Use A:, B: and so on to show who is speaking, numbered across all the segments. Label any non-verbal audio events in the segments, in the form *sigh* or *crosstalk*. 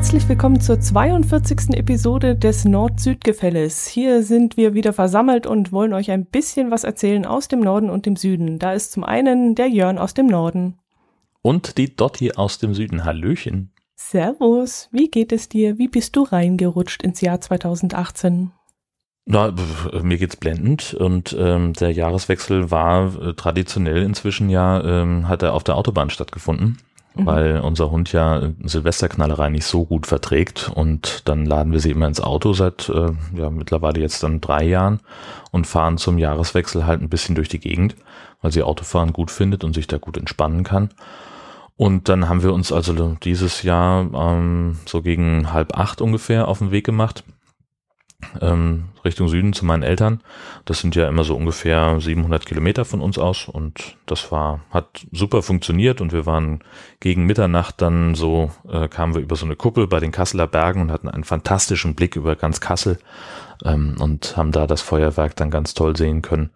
A: Herzlich willkommen zur 42. Episode des Nord-Süd-Gefälles. Hier sind wir wieder versammelt und wollen euch ein bisschen was erzählen aus dem Norden und dem Süden. Da ist zum einen der Jörn aus dem Norden.
B: Und die Dotti aus dem Süden. Hallöchen.
A: Servus, wie geht es dir? Wie bist du reingerutscht ins Jahr 2018?
B: Na, mir geht's blendend und ähm, der Jahreswechsel war äh, traditionell inzwischen ja, ähm, hat er auf der Autobahn stattgefunden, mhm. weil unser Hund ja Silvesterknallerei nicht so gut verträgt und dann laden wir sie immer ins Auto seit äh, ja mittlerweile jetzt dann drei Jahren und fahren zum Jahreswechsel halt ein bisschen durch die Gegend, weil sie Autofahren gut findet und sich da gut entspannen kann. Und dann haben wir uns also dieses Jahr ähm, so gegen halb acht ungefähr auf den Weg gemacht ähm, Richtung Süden zu meinen Eltern. Das sind ja immer so ungefähr 700 Kilometer von uns aus und das war, hat super funktioniert und wir waren gegen Mitternacht dann so, äh, kamen wir über so eine Kuppel bei den Kasseler Bergen und hatten einen fantastischen Blick über ganz Kassel ähm, und haben da das Feuerwerk dann ganz toll sehen können.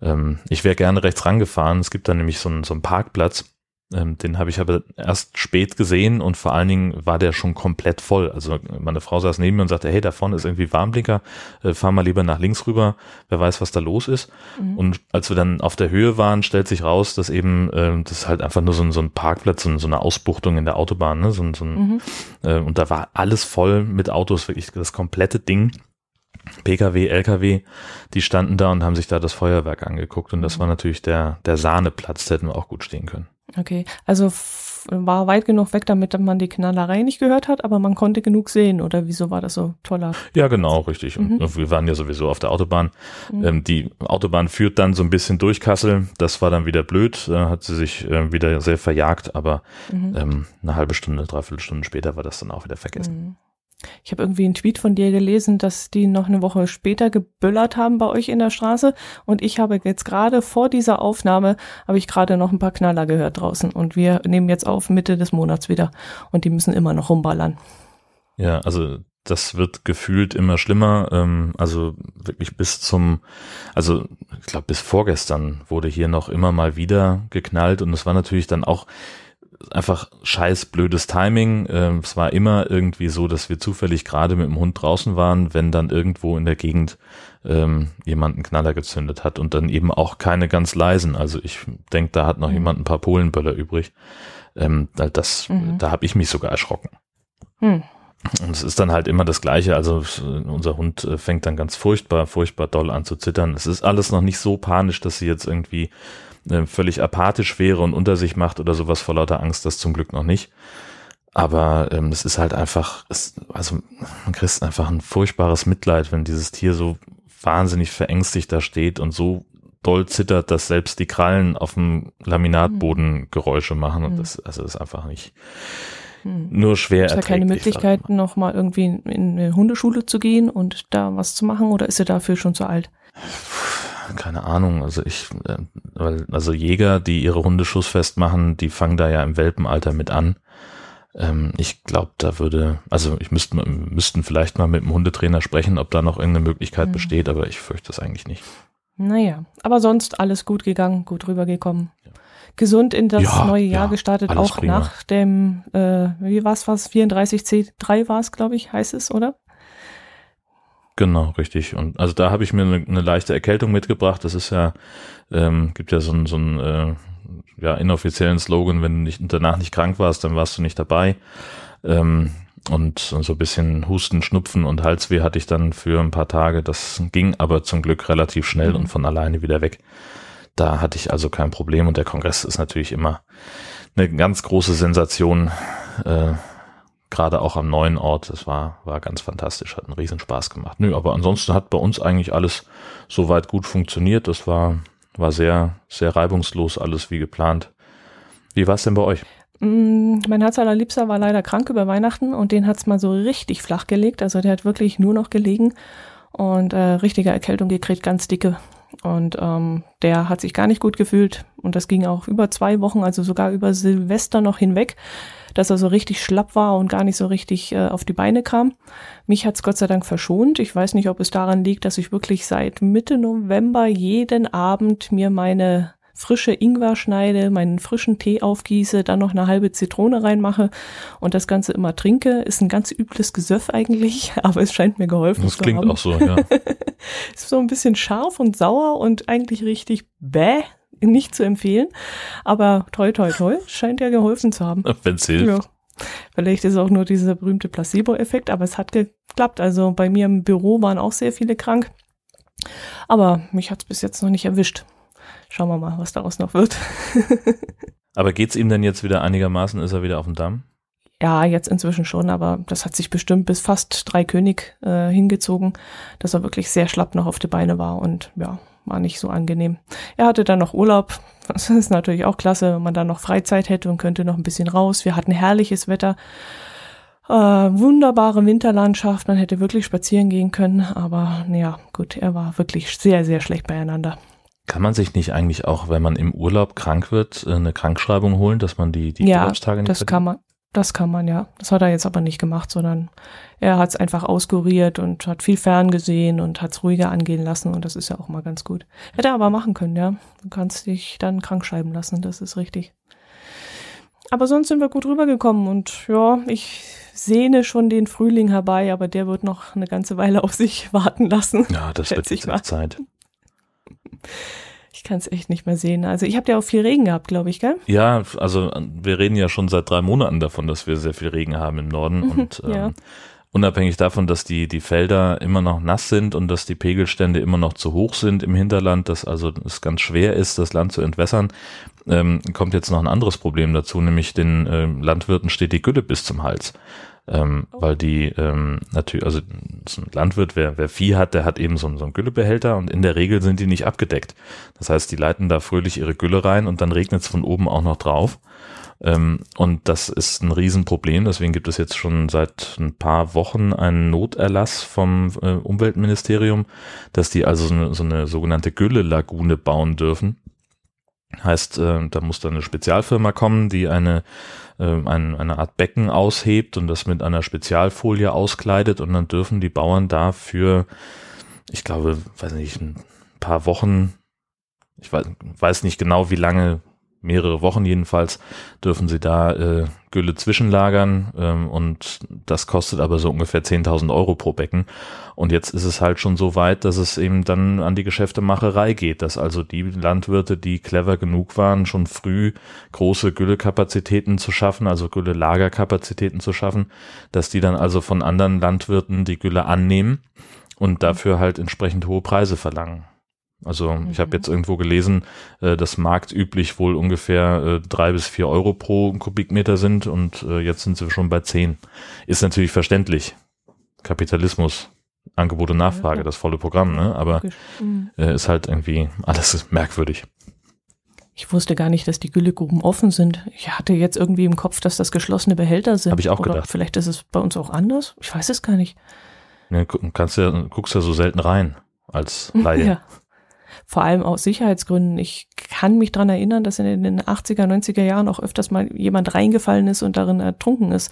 B: Ähm, ich wäre gerne rechts rangefahren. Es gibt da nämlich so einen, so einen Parkplatz ähm, den habe ich aber erst spät gesehen und vor allen Dingen war der schon komplett voll. Also meine Frau saß neben mir und sagte, hey, da vorne ist irgendwie Warnblinker, äh, fahr mal lieber nach links rüber, wer weiß, was da los ist. Mhm. Und als wir dann auf der Höhe waren, stellt sich raus, dass eben, äh, das ist halt einfach nur so ein, so ein Parkplatz, so, so eine Ausbuchtung in der Autobahn, ne? so, so ein, mhm. äh, und da war alles voll mit Autos, wirklich das komplette Ding. PKW, LKW, die standen da und haben sich da das Feuerwerk angeguckt und das mhm. war natürlich der, der Sahneplatz, da hätten wir auch gut stehen können.
A: Okay, also war weit genug weg, damit man die Knallerei nicht gehört hat, aber man konnte genug sehen, oder wieso war das so toller?
B: Ja, genau, richtig. Und mhm. wir waren ja sowieso auf der Autobahn. Mhm. Ähm, die Autobahn führt dann so ein bisschen durch Kassel. Das war dann wieder blöd. Da hat sie sich äh, wieder sehr verjagt, aber mhm. ähm, eine halbe Stunde, dreiviertel Stunden später war das dann auch wieder vergessen.
A: Ich habe irgendwie einen Tweet von dir gelesen, dass die noch eine Woche später geböllert haben bei euch in der Straße. Und ich habe jetzt gerade vor dieser Aufnahme, habe ich gerade noch ein paar Knaller gehört draußen. Und wir nehmen jetzt auf Mitte des Monats wieder. Und die müssen immer noch rumballern.
B: Ja, also das wird gefühlt immer schlimmer. Ähm, also wirklich bis zum, also ich glaube bis vorgestern wurde hier noch immer mal wieder geknallt. Und es war natürlich dann auch einfach scheiß blödes Timing. Ähm, es war immer irgendwie so, dass wir zufällig gerade mit dem Hund draußen waren, wenn dann irgendwo in der Gegend ähm, jemand einen Knaller gezündet hat und dann eben auch keine ganz leisen. Also ich denke, da hat noch mhm. jemand ein paar Polenböller übrig. Ähm, das, mhm. da habe ich mich sogar erschrocken. Mhm. Und es ist dann halt immer das Gleiche. Also unser Hund äh, fängt dann ganz furchtbar, furchtbar doll an zu zittern. Es ist alles noch nicht so panisch, dass sie jetzt irgendwie äh, völlig apathisch wäre und unter sich macht oder sowas vor lauter Angst, das zum Glück noch nicht. Aber ähm, es ist halt einfach, es, also man kriegt einfach ein furchtbares Mitleid, wenn dieses Tier so wahnsinnig verängstigt da steht und so doll zittert, dass selbst die Krallen auf dem Laminatboden mhm. Geräusche machen und mhm. das, also ist einfach nicht mhm. nur schwer.
A: Ist da keine Möglichkeit, noch mal irgendwie in eine Hundeschule zu gehen und da was zu machen oder ist er dafür schon zu alt?
B: Keine Ahnung, also ich, äh, weil, also Jäger, die ihre Hunde schussfest machen, die fangen da ja im Welpenalter mit an. Ähm, ich glaube, da würde, also ich müsste, müssten vielleicht mal mit dem Hundetrainer sprechen, ob da noch irgendeine Möglichkeit mhm. besteht, aber ich fürchte das eigentlich nicht.
A: Naja, aber sonst alles gut gegangen, gut rübergekommen. Ja. Gesund in das ja, neue Jahr ja, gestartet, auch prima. nach dem, äh, wie war's, was, 34C3 war es, glaube ich, heißt es, oder?
B: Genau, richtig. Und also da habe ich mir eine, eine, leichte Erkältung mitgebracht. Das ist ja, ähm, gibt ja so ein, so äh, ja, inoffiziellen Slogan, wenn du nicht, danach nicht krank warst, dann warst du nicht dabei. Ähm, und so ein bisschen Husten, Schnupfen und Halsweh hatte ich dann für ein paar Tage. Das ging aber zum Glück relativ schnell und von alleine wieder weg. Da hatte ich also kein Problem und der Kongress ist natürlich immer eine ganz große Sensation. Äh, gerade auch am neuen Ort. Das war, war ganz fantastisch, hat einen Riesenspaß gemacht. Nö, aber ansonsten hat bei uns eigentlich alles soweit gut funktioniert. Das war, war sehr, sehr reibungslos, alles wie geplant. Wie war es denn bei euch?
A: Mm, mein Herz allerliebster war leider krank über Weihnachten und den hat's mal so richtig flach gelegt. Also der hat wirklich nur noch gelegen und äh, richtige Erkältung gekriegt, ganz dicke. Und ähm, der hat sich gar nicht gut gefühlt und das ging auch über zwei Wochen, also sogar über Silvester noch hinweg dass er so richtig schlapp war und gar nicht so richtig äh, auf die Beine kam. Mich hat's Gott sei Dank verschont. Ich weiß nicht, ob es daran liegt, dass ich wirklich seit Mitte November jeden Abend mir meine frische Ingwer schneide, meinen frischen Tee aufgieße, dann noch eine halbe Zitrone reinmache und das Ganze immer trinke. Ist ein ganz übles Gesöff eigentlich, *laughs* aber es scheint mir geholfen
B: Das
A: zu
B: klingt
A: haben.
B: auch so, ja. *laughs*
A: Ist so ein bisschen scharf und sauer und eigentlich richtig bäh, nicht zu empfehlen. Aber toi, toi, toi, scheint ja geholfen zu haben. *laughs*
B: Wenn's hilft.
A: Ja. Vielleicht ist auch nur dieser berühmte Placebo-Effekt, aber es hat geklappt. Also bei mir im Büro waren auch sehr viele krank. Aber mich hat's bis jetzt noch nicht erwischt. Schauen wir mal, was daraus noch wird. *laughs*
B: Aber geht's ihm denn jetzt wieder einigermaßen? Ist er wieder auf dem Damm?
A: Ja, jetzt inzwischen schon, aber das hat sich bestimmt bis fast drei König äh, hingezogen, dass er wirklich sehr schlapp noch auf die Beine war und ja, war nicht so angenehm. Er hatte dann noch Urlaub. *laughs* Das ist natürlich auch klasse, wenn man dann noch Freizeit hätte und könnte noch ein bisschen raus. Wir hatten herrliches Wetter, äh, wunderbare Winterlandschaft. Man hätte wirklich spazieren gehen können, aber ja, gut, er war wirklich sehr, sehr schlecht beieinander.
B: Kann man sich nicht eigentlich auch, wenn man im Urlaub krank wird, äh, eine Krankschreibung holen, dass man die, die
A: ja,
B: Urlaubstage nicht
A: das kann man. Das kann man, ja. Das hat er jetzt aber nicht gemacht, sondern er hat es einfach auskuriert und hat viel ferngesehen und hat es ruhiger angehen lassen und das ist ja auch mal ganz gut. Hätte er aber machen können, ja. Du kannst dich dann krank schreiben lassen, das ist richtig. Aber sonst sind wir gut rübergekommen und ja, ich sehne schon den Frühling herbei, aber der wird noch eine ganze Weile auf sich *laughs* warten lassen.
B: Ja, das wird jetzt Zeit.
A: Ich kann es echt nicht mehr sehen. Also ich habe ja auch viel Regen gehabt, glaube ich, gell?
B: Ja, also wir reden ja schon seit drei Monaten davon, dass wir sehr viel Regen haben im Norden und ähm,
A: Ja.
B: unabhängig davon, dass die, die Felder immer noch nass sind und dass die Pegelstände immer noch zu hoch sind im Hinterland, dass also es ganz schwer ist, das Land zu entwässern, ähm, kommt jetzt noch ein anderes Problem dazu, nämlich den ähm, Landwirten steht die Gülle bis zum Hals. Ähm,
A: Oh.
B: Weil die ähm, natürlich, also so ein Landwirt, wer, wer Vieh hat, der hat eben so, einen- so einen Güllebehälter und in der Regel sind die nicht abgedeckt. Das heißt, die leiten da fröhlich ihre Gülle rein und dann regnet es von oben auch noch drauf. Ähm, und das ist ein Riesenproblem. Deswegen gibt es jetzt schon seit ein paar Wochen einen Noterlass vom äh, Umweltministerium, dass die also so eine, so eine sogenannte Gülle-Lagune bauen dürfen. Heißt, äh, da muss dann eine Spezialfirma kommen, die eine, äh, ein, eine Art Becken aushebt und das mit einer Spezialfolie auskleidet und dann dürfen die Bauern dafür, ich glaube, weiß nicht, ein paar Wochen, ich weiß, weiß nicht genau wie lange, mehrere Wochen jedenfalls, dürfen sie da äh, Gülle zwischenlagern ähm, und das kostet aber so ungefähr 10.000 Euro pro Becken. Und jetzt ist es halt schon so weit, dass es eben dann an die Geschäftemacherei geht, dass also die Landwirte, die clever genug waren, schon früh große Güllekapazitäten zu schaffen, also Gülle-Lagerkapazitäten zu schaffen, dass die dann also von anderen Landwirten die Gülle annehmen und dafür halt entsprechend hohe Preise verlangen. Also ich habe
A: Mhm.
B: jetzt irgendwo gelesen, äh, dass marktüblich wohl ungefähr äh, drei bis vier Euro pro Kubikmeter sind und äh, jetzt sind sie schon bei zehn. Ist natürlich verständlich. Kapitalismus, Angebot und Nachfrage,
A: Ja.
B: das volle Programm, ne? Aber.
A: Mhm.
B: äh, ist halt irgendwie alles merkwürdig.
A: Ich wusste gar nicht, dass die Güllegruben offen sind. Ich hatte jetzt irgendwie im Kopf, dass das geschlossene Behälter sind.
B: Hab ich auch
A: Oder
B: gedacht.
A: Vielleicht ist es bei uns auch anders. Ich weiß es gar nicht.
B: Ne, gu- kannst ja, guckst ja so selten rein als Laie. *laughs*
A: Ja. Vor allem aus Sicherheitsgründen. Ich kann mich dran erinnern, dass in den 80er, 90er Jahren auch öfters mal jemand reingefallen ist und darin ertrunken ist.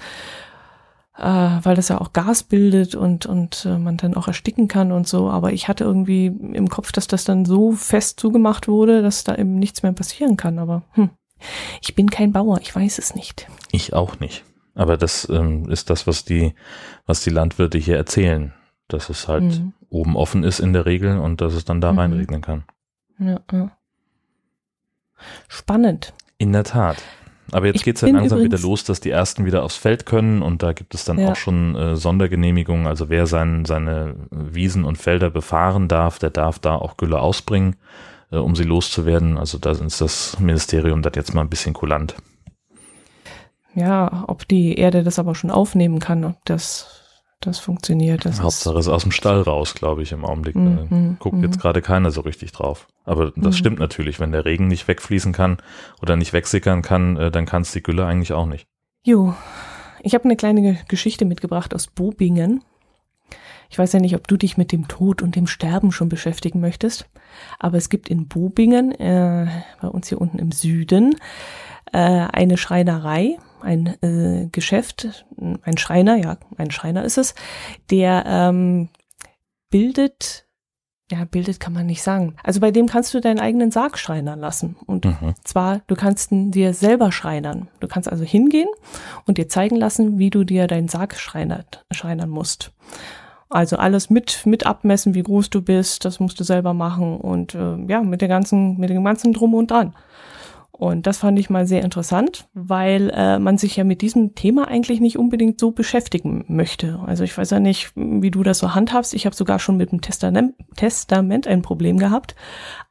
A: Äh, weil das ja auch Gas bildet und, und äh, man dann auch ersticken kann und so. Aber ich hatte irgendwie im Kopf, dass das dann so fest zugemacht wurde, dass da eben nichts mehr passieren kann. Aber hm, ich bin kein Bauer, ich weiß es nicht.
B: Ich auch nicht. Aber das ähm, ist das, was die, was die Landwirte hier erzählen. Dass es halt
A: Mhm.
B: Oben offen ist in der Regel und dass es dann da
A: Mhm.
B: reinregnen kann.
A: Ja, ja. Spannend.
B: In der Tat. Aber jetzt
A: Ich
B: geht's ja langsam wieder los, dass die ersten wieder aufs Feld können und da gibt es dann
A: Ja.
B: auch schon äh, Sondergenehmigungen. Also wer sein, seine Wiesen und Felder befahren darf, der darf da auch Gülle ausbringen, äh, um sie loszuwerden. Also da ist das Ministerium das jetzt mal ein bisschen kulant.
A: Ja, ob die Erde das aber schon aufnehmen kann, ob das, das funktioniert. Das
B: Hauptsache ist aus dem Stall raus, glaube ich, im Augenblick. Da
A: Mhm,
B: guckt
A: mhm.
B: jetzt gerade keiner so richtig drauf. Aber das
A: Mhm.
B: stimmt natürlich, wenn der Regen nicht wegfließen kann oder nicht wegsickern kann, äh, dann kann es die Gülle eigentlich auch nicht.
A: Jo, ich habe eine kleine Ge- Geschichte mitgebracht aus Bobingen. Ich weiß ja nicht, ob du dich mit dem Tod und dem Sterben schon beschäftigen möchtest, aber es gibt in Bobingen, äh, bei uns hier unten im Süden, äh, eine Schreinerei, ein äh, Geschäft, ein Schreiner, ja, ein Schreiner ist es, der ähm, bildet ja, bildet kann man nicht sagen. Also bei dem kannst du deinen eigenen Sarg schreinern lassen. Und mhm. zwar, du kannst ihn dir selber schreinern. Du kannst also hingehen und dir zeigen lassen, wie du dir deinen Sarg schreinert, schreinern musst. Also alles mit, mit abmessen, wie groß du bist, das musst du selber machen und äh, ja, mit der ganzen, mit dem ganzen Drum und Dran. Und das fand ich mal sehr interessant, weil äh, man sich ja mit diesem Thema eigentlich nicht unbedingt so beschäftigen möchte. Also ich weiß ja nicht, wie du das so handhabst. Ich habe sogar schon mit dem Testament, Testament ein Problem gehabt.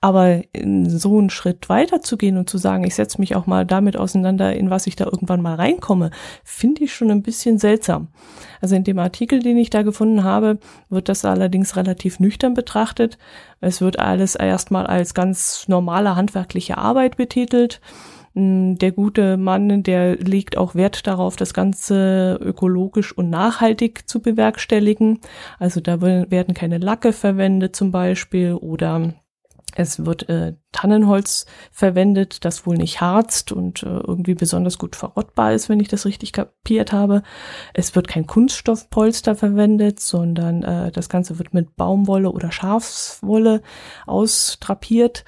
A: Aber so einen Schritt weiter zu gehen und zu sagen, ich setze mich auch mal damit auseinander, in was ich da irgendwann mal reinkomme, finde ich schon ein bisschen seltsam. Also in dem Artikel, den ich da gefunden habe, wird das allerdings relativ nüchtern betrachtet. Es wird alles erstmal als ganz normale handwerkliche Arbeit betitelt. Mm, der gute Mann, der legt auch Wert darauf, das Ganze ökologisch und nachhaltig zu bewerkstelligen. Also da werden keine Lacke verwendet zum Beispiel oder es wird äh, Tannenholz verwendet, das wohl nicht harzt und äh, irgendwie besonders gut verrottbar ist, wenn ich das richtig kapiert habe. Es wird kein Kunststoffpolster verwendet, sondern äh, das Ganze wird mit Baumwolle oder Schafswolle austrapiert.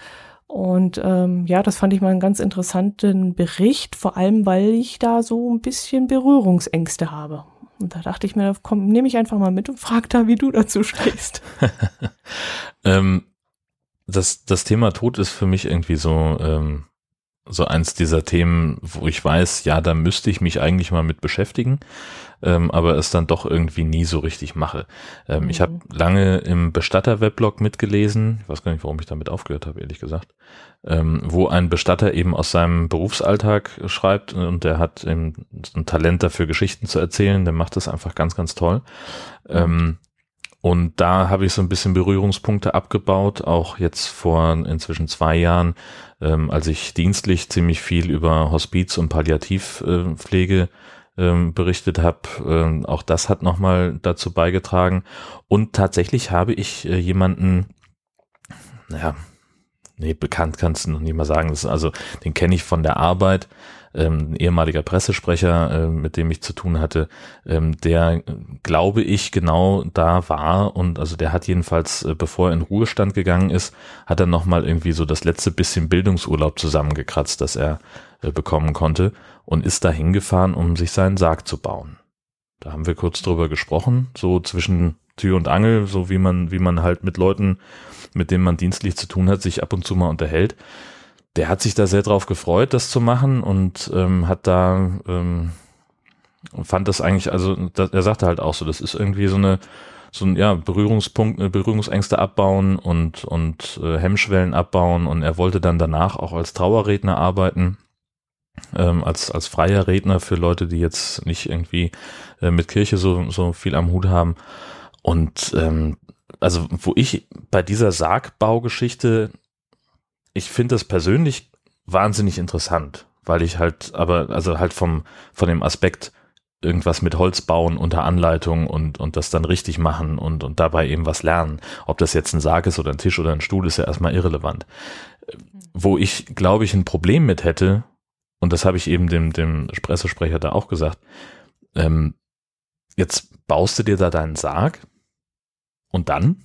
A: Und ähm, ja, das fand ich mal einen ganz interessanten Bericht, vor allem weil ich da so ein bisschen Berührungsängste habe. Und da dachte ich mir, komm, nehme ich einfach mal mit und frag da, wie du dazu stehst. *laughs*
B: ähm, das, das Thema Tod ist für mich irgendwie so, ähm, so eins dieser Themen, wo ich weiß, ja, da müsste ich mich eigentlich mal mit beschäftigen, ähm, aber es dann doch irgendwie nie so richtig mache. Ähm, mhm. Ich habe lange im Bestatter-Weblog mitgelesen, ich weiß gar nicht, warum ich damit aufgehört habe, ehrlich gesagt, ähm, wo ein Bestatter eben aus seinem Berufsalltag schreibt und der hat eben ein Talent dafür, Geschichten zu erzählen, der macht das einfach ganz, ganz toll. Ähm, und da habe ich so ein bisschen Berührungspunkte abgebaut, auch jetzt vor inzwischen zwei Jahren, ähm, als ich dienstlich ziemlich viel über Hospiz und Palliativpflege ähm, berichtet habe. Ähm, auch das hat nochmal dazu beigetragen. Und tatsächlich habe ich äh, jemanden, naja, nee, bekannt kannst du noch nicht mal sagen, das also, den kenne ich von der Arbeit, ähm, ein ehemaliger Pressesprecher, äh, mit dem ich zu tun hatte, ähm, der, glaube ich, genau da war und also der hat jedenfalls, äh, bevor er in Ruhestand gegangen ist, hat er nochmal irgendwie so das letzte bisschen Bildungsurlaub zusammengekratzt, das er äh, bekommen konnte und ist da hingefahren, um sich seinen Sarg zu bauen. Da haben wir kurz drüber gesprochen, so zwischen Tür und Angel, so wie man, wie man halt mit Leuten, mit denen man dienstlich zu tun hat, sich ab und zu mal unterhält der hat sich da sehr drauf gefreut, das zu machen und ähm, hat da ähm, fand das eigentlich, also das, er sagte halt auch so, das ist irgendwie so eine so ein ja Berührungspunkt, äh, Berührungsängste abbauen und und äh, Hemmschwellen abbauen und er wollte dann danach auch als Trauerredner arbeiten, ähm, als als freier Redner für Leute, die jetzt nicht irgendwie äh, mit Kirche so so viel am Hut haben. Und ähm, also wo ich bei dieser Sargbaugeschichte ich finde das persönlich wahnsinnig interessant, weil ich halt, aber, also halt vom, von dem Aspekt, irgendwas mit Holz bauen unter Anleitung und, und das dann richtig machen und, und dabei eben was lernen. Ob das jetzt ein Sarg ist oder ein Tisch oder ein Stuhl, ist ja erstmal irrelevant. Wo ich, glaube ich, ein Problem mit hätte, und das habe ich eben dem, dem Pressesprecher da auch gesagt, ähm, jetzt baust du dir da deinen Sarg und dann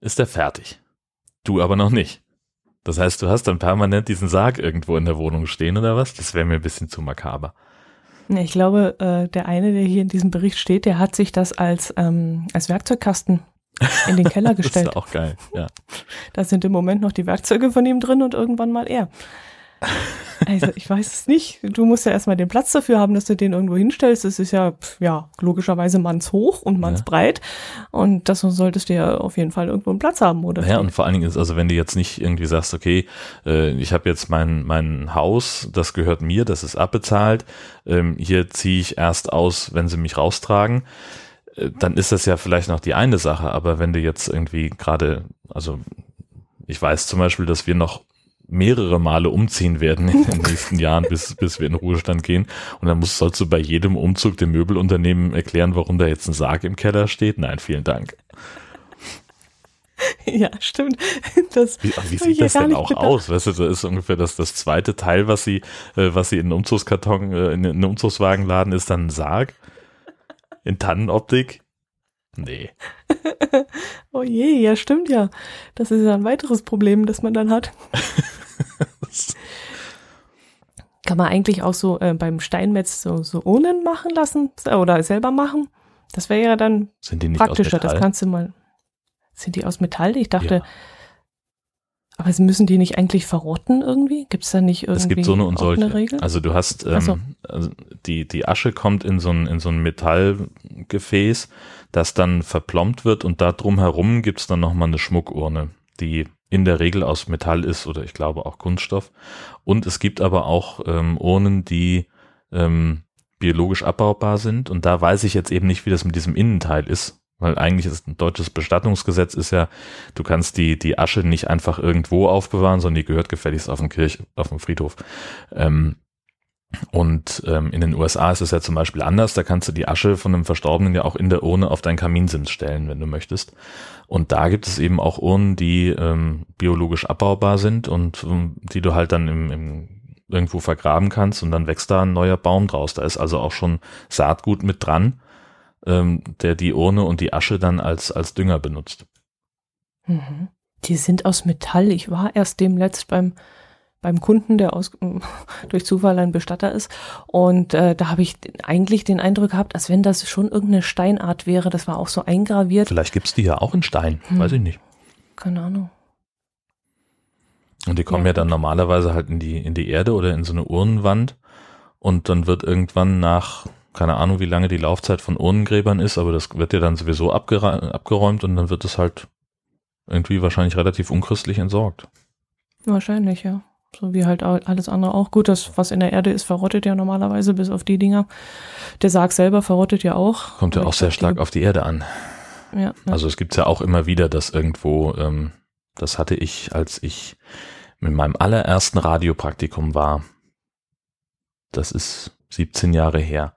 B: ist er fertig. Du aber noch nicht. Das heißt, du hast dann permanent diesen Sarg irgendwo in der Wohnung stehen oder was? Das wäre mir ein bisschen zu makaber.
A: Ich glaube, äh, der eine, der hier in diesem Bericht steht, der hat sich das als, ähm, als Werkzeugkasten in den Keller gestellt. *laughs*
B: das ist auch geil, ja.
A: Da sind im Moment noch die Werkzeuge von ihm drin und irgendwann mal er. Also ich weiß es nicht. Du musst ja erstmal den Platz dafür haben, dass du den irgendwo hinstellst. Es ist ja, ja, logischerweise mannshoch und mannsbreit. Ja. Und das solltest du ja auf jeden Fall irgendwo einen Platz haben, oder?
B: Ja, und vor allen Dingen ist, also wenn du jetzt nicht irgendwie sagst, okay, äh, ich habe jetzt mein, mein Haus, das gehört mir, das ist abbezahlt, ähm, hier ziehe ich erst aus, wenn sie mich raustragen äh, dann ist das ja vielleicht noch die eine Sache, aber wenn du jetzt irgendwie gerade, also ich weiß zum Beispiel, dass wir noch mehrere Male umziehen werden in den nächsten Jahren, bis, bis wir in Ruhestand gehen. Und dann musst, sollst du bei jedem Umzug dem Möbelunternehmen erklären, warum da jetzt ein Sarg im Keller steht. Nein, vielen Dank.
A: Ja, stimmt.
B: Das wie, wie sieht das denn auch gedacht. aus? Weißt du, das ist ungefähr das, das zweite Teil, was sie, äh, was sie in einen Umzugskarton, äh, in einen Umzugswagen laden, ist dann ein Sarg in Tannenoptik. Nee. *laughs*
A: oh je, ja, stimmt ja. Das ist ja ein weiteres Problem, das man dann hat. *laughs* *laughs* Kann man eigentlich auch so äh, beim Steinmetz so, so Urnen machen lassen oder selber machen? Das wäre ja dann praktischer. Das kannst du mal. Sind die aus Metall? Ich dachte,
B: Ja.
A: aber sie müssen die nicht eigentlich verrotten irgendwie? Gibt es da nicht irgendwie
B: Es gibt so eine und solche.
A: Regel?
B: Also du hast,
A: Ach so.
B: ähm, also die, die Asche kommt in so ein, in so ein Metallgefäß, das dann verplombt wird und da drumherum gibt's dann nochmal eine Schmuckurne, die in der Regel aus Metall ist oder ich glaube auch Kunststoff. Und es gibt aber auch ähm, Urnen, die ähm, biologisch abbaubar sind und da weiß ich jetzt eben nicht, wie das mit diesem Innenteil ist. Weil eigentlich ist ein deutsches Bestattungsgesetz ist ja, du kannst die, die Asche nicht einfach irgendwo aufbewahren, sondern die gehört gefälligst auf den Kirch, auf den Friedhof. Ähm, und ähm, in den USA ist es ja zum Beispiel anders, da kannst du die Asche von einem Verstorbenen ja auch in der Urne auf deinen Kaminsims stellen, wenn du möchtest. Und da gibt es eben auch Urnen, die ähm, biologisch abbaubar sind und ähm, die du halt dann im, im irgendwo vergraben kannst und dann wächst da ein neuer Baum draus. Da ist also auch schon Saatgut mit dran, ähm, der die Urne und die Asche dann als, als Dünger benutzt.
A: Mhm. Die sind aus Metall. Ich war erst demletzt beim, beim Kunden, der aus, *laughs* durch Zufall ein Bestatter ist. Und äh, da habe ich eigentlich den Eindruck gehabt, als wenn das schon irgendeine Steinart wäre. Das war auch so eingraviert.
B: Vielleicht gibt's die ja auch in Stein,
A: Hm.
B: weiß ich nicht.
A: Keine Ahnung.
B: Und die kommen
A: Ja,
B: ja, dann normalerweise halt in die, in die Erde oder in so eine Urnenwand. Und dann wird irgendwann nach, keine Ahnung, wie lange die Laufzeit von Urnengräbern ist, aber das wird ja dann sowieso abgeräumt und dann wird es halt irgendwie wahrscheinlich relativ unchristlich entsorgt.
A: Wahrscheinlich, ja. So wie halt all- alles andere auch. Gut, das, was in der Erde ist, verrottet ja normalerweise, bis auf die Dinger. Der Sarg selber verrottet ja auch.
B: Kommt ja auch sehr stark
A: die-
B: auf die Erde an.
A: Ja, ja.
B: Also es gibt's ja auch immer wieder, dass irgendwo, ähm, das hatte ich, als ich mit meinem allerersten Radiopraktikum war. Das ist 17 Jahre her.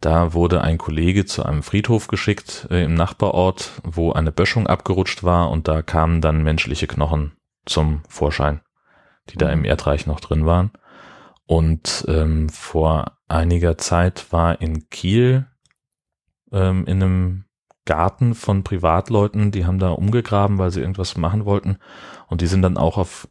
B: Da wurde ein Kollege zu einem Friedhof geschickt äh, im Nachbarort, wo eine Böschung abgerutscht war und da kamen dann menschliche Knochen zum Vorschein, die da
A: Mhm.
B: im Erdreich noch drin waren. Und ähm, vor einiger Zeit war in Kiel ähm, in einem Garten von Privatleuten, die haben da umgegraben, weil sie irgendwas machen wollten. Und die sind dann auch auf